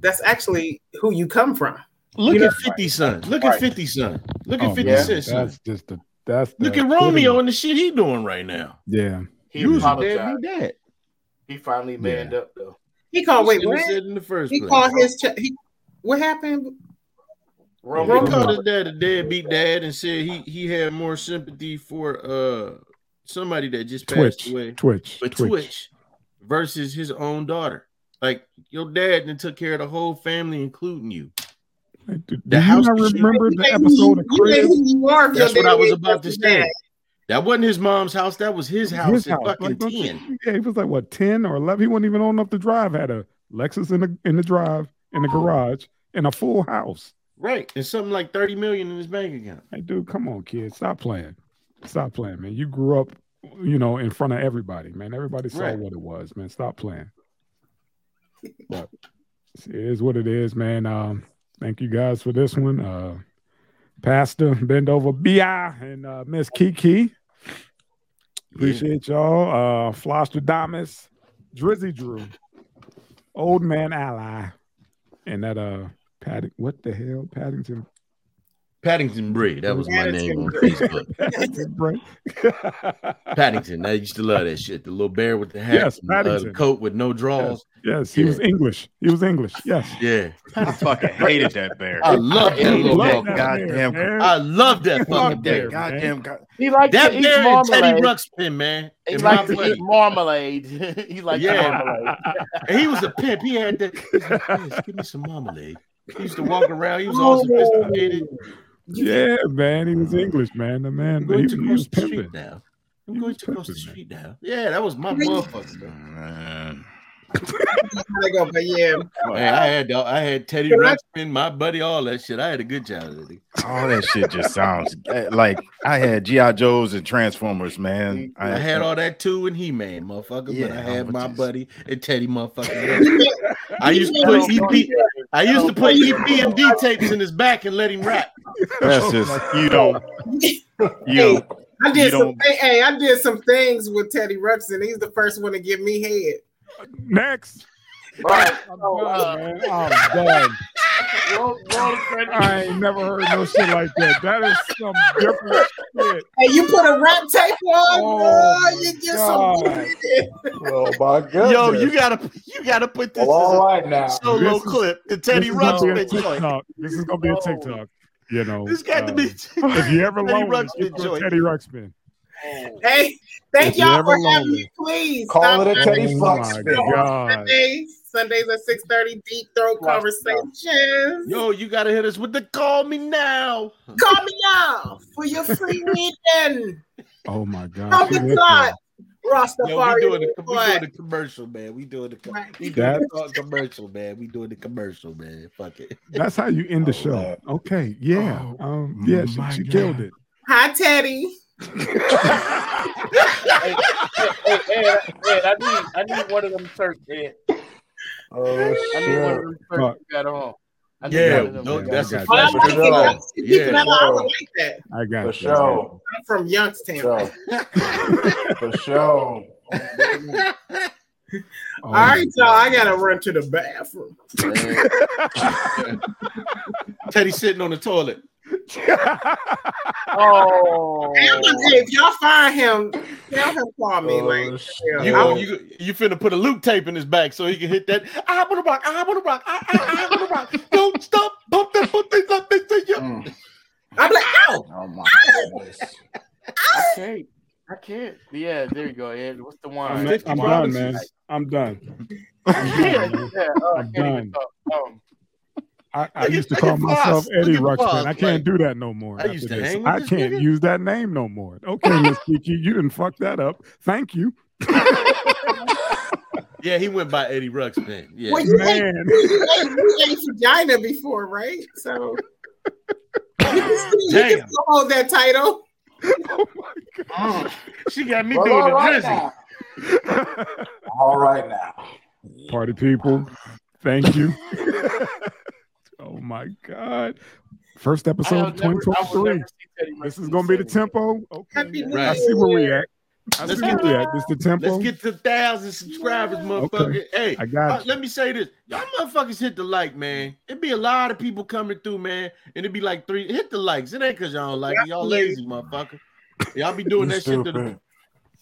that's actually who you come from. Look You know- at 50 Son. Look at 50 Son. Look at Oh, 50 man, Cent. son. That's just the that's Look at Romeo epitome. and the shit he doing right now. Yeah. He You was a apologized. deadbeat dad. He finally manned up though. He called wait, what? have said in the first He place. called his ch- he what happened? He Romeo called his dad a deadbeat dad and said he he had more sympathy for uh somebody that just passed Twitch. away. Twitch. But Twitch. Twitch. versus his own daughter. Like your dad then took care of the whole family, including you. Do, do The you house not remember the episode of you think Cribs? who you are That's what I was about to say. That wasn't his mom's house. That was his house His house. fucking Like, 10. yeah, he was like what ten or eleven. He wasn't even old enough to drive. Had a Lexus in the in the drive in the garage in a full house. Right. And something like 30 million in his bank account. Hey, dude, come on, kid, stop playing. Stop playing, man. You grew up, you know, in front of everybody, man. Everybody saw Right. what it was, man. Stop playing. But it is what it is, man. Um, thank you guys for this one. Uh, Pastor Bend Over Bi and uh, Miss Kiki. Appreciate y'all. Uh, Flostradamus, Drizzy Drew, Old Man Ally, and that uh, Padding. What the hell, Paddington? Paddington Bray. That was my name on Facebook. Paddington, Brett. Paddington. I used to love that shit. The little bear with the hat, Yes, and, uh, the coat with no drawers. Yes, he was English. He was English. Yes. Yeah. I fucking hated that bear. I love that He little loved bear. that goddamn- bear, man. I love that Fuck fucking that bear. Goddamn God. He likes That to eat bear Teddy marmalade. Ruxpin, man. He in my likes to eat marmalade. he likes Yeah. marmalade. And he was a pimp. He had that. He's like, give me some marmalade. He used to walk around. He was all sophisticated. Yeah, man. He was English, man. The man, I'm going he, to cross was the street now. I'm He going to cross the pimping, man. street now. Yeah, that was my motherfucker. I go, but yeah, Man, I had I had Teddy Can Ruxpin, my buddy, all that shit. I had a good childhood. All that shit just sounds eh, like I had GI Joes and Transformers, man. I had all that too in He Man, motherfucker. but I had but my just- buddy and Teddy, motherfucker. I used to put EP. I used to put EPMD tapes in his back and let him rap. That's just you don't you Hey, I You did some. Hey, hey, I did some things with Teddy Ruxpin. He's the first one to give me head. Next. Right. I'm So, done, uh, man. I'm done. roll, roll. I ain't never heard no shit like that. That is some different shit. Hey, you put a rap tape on, Oh, my you get God. some. Oh my goodness. Yo, you gotta you gotta put this Well, all as right now. solo This is- clip. The Teddy gonna be a Ruxpin joint. TikTok. This is gonna be a TikTok. You know, This got to uh, be. If you ever Teddy Ruxpin get you a joint. Teddy Ruxpin. Hey, thank If you y'all ever for having me. Please Call stop it a Teddy Oh Fox my spin. God. Sundays. Sundays at six thirty. Deep throat conversations. Yo, you gotta hit us with the call me now. Call me now for your free reading. Oh my God. From She the went top, there. Rastafari. Yo, we doing, the, we doing the commercial, man. We doing the co- Right. we doing the commercial, man. We doing the commercial, man. Fuck it. That's how you end the show. man. Okay. Yeah. Oh, Um. Yeah. She, she killed it. Hi, Teddy. hey, hey, hey, hey, hey, I need, I need one of them shirts, man. Oh I need one of shit. them shirts you got on. I Yeah, one of them. no, that's I a got I like it. I see people Yeah. I would like that. I got For sure. I'm from Youngstown. Sure. For sure. Oh, All right, y'all. I gotta run to the bathroom. Man. Teddy sitting on the toilet. Oh, Hey, if y'all find him, tell him call me. Oh, like, shit. yeah, You, I gonna- will- you you finna put a loop tape in his back so he can hit that. I want to rock. I want to rock. I, I, I want to rock. Don't stop. Bump that. Bump that. Bump that. Bump that. Mm. I'm like, ow! Oh my goodness. I can't. I can't. Yeah, there you go, Ed. What's the I'm, one? I'm done, man. I'm done. Yeah, yeah. Oh, I I'm can't even done. talk. Um, I, I at- used to call myself Foss. Eddie at Foss, Ruxpin. I can't like- do that no more. I used to hang with I this can't nigga. use that name no more. Okay, Miss Kiki, you didn't fuck that up. Thank you. Yeah, he went by Eddie Ruxpin. Yeah. Well, you ate, Man. you ate, you ate vagina before, right? So you Damn. can hold that title. Oh my God. Mm. She got me Well, doing all the right drizzy. All right now. Party people, thank you. Oh my God. First episode of never- 2023. never see Teddy This is going to be the the same way. tempo. Okay. Happy Right. I see where we at. I Let's see get where we at. This the tempo. Let's get to thousand subscribers, motherfucker. Hey, I got uh, let me say this. Y'all motherfuckers hit the like, man. It'd be a lot of people coming through, man. And it'd be like three. Hit the likes. It ain't because y'all don't like it. Y'all lazy, motherfucker. Y'all be doing You that shit to the.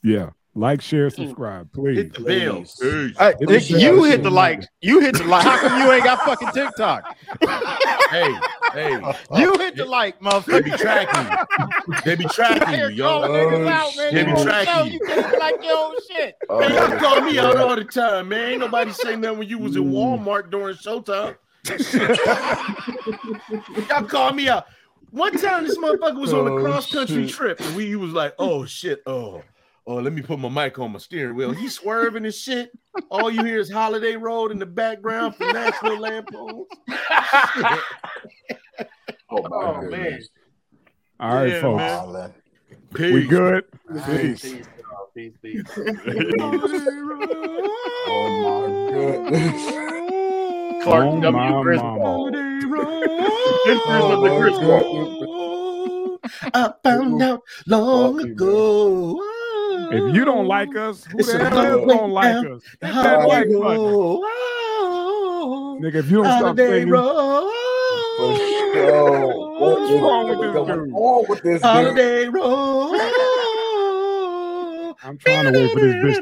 Yeah. Like, share, mm. subscribe, please. hit the bell. Please. Peace. Hey, It Nick, you bad. hit the like. You hit the like. How come you ain't got fucking TikTok? Hey, hey. You hit the like, motherfucker. They motherfucker. be tracking you. They be tracking you, yo. Calling niggas out, man. They be tracking know you. You can't like your own shit. Man, y'all call me out all the time, man. Ain't nobody say nothing when you was in Walmart during showtime. y'all call me out. One time this motherfucker was on a Oh, cross country trip and we he was like, oh shit, oh, oh, let me put my mic on my steering wheel. He swerving and shit. All you hear is Holiday Road in the background from National Lampoon. Oh, Oh, goodness. man. All right, Yeah, folks. man. Marlon. We good? Peace. Peace, y'all. Peace, peace. Oh my goodness. Clark Oh, W. my Griswold. Oh, the. I found out long Fuck you, ago. If you don't like us, who It's the a hell long don't like us? Hit that like button. Nigga, if you don't stop Holiday singing, Road. What is wrong with this dude? on with this dude? Holiday I'm trying to wait for this bitch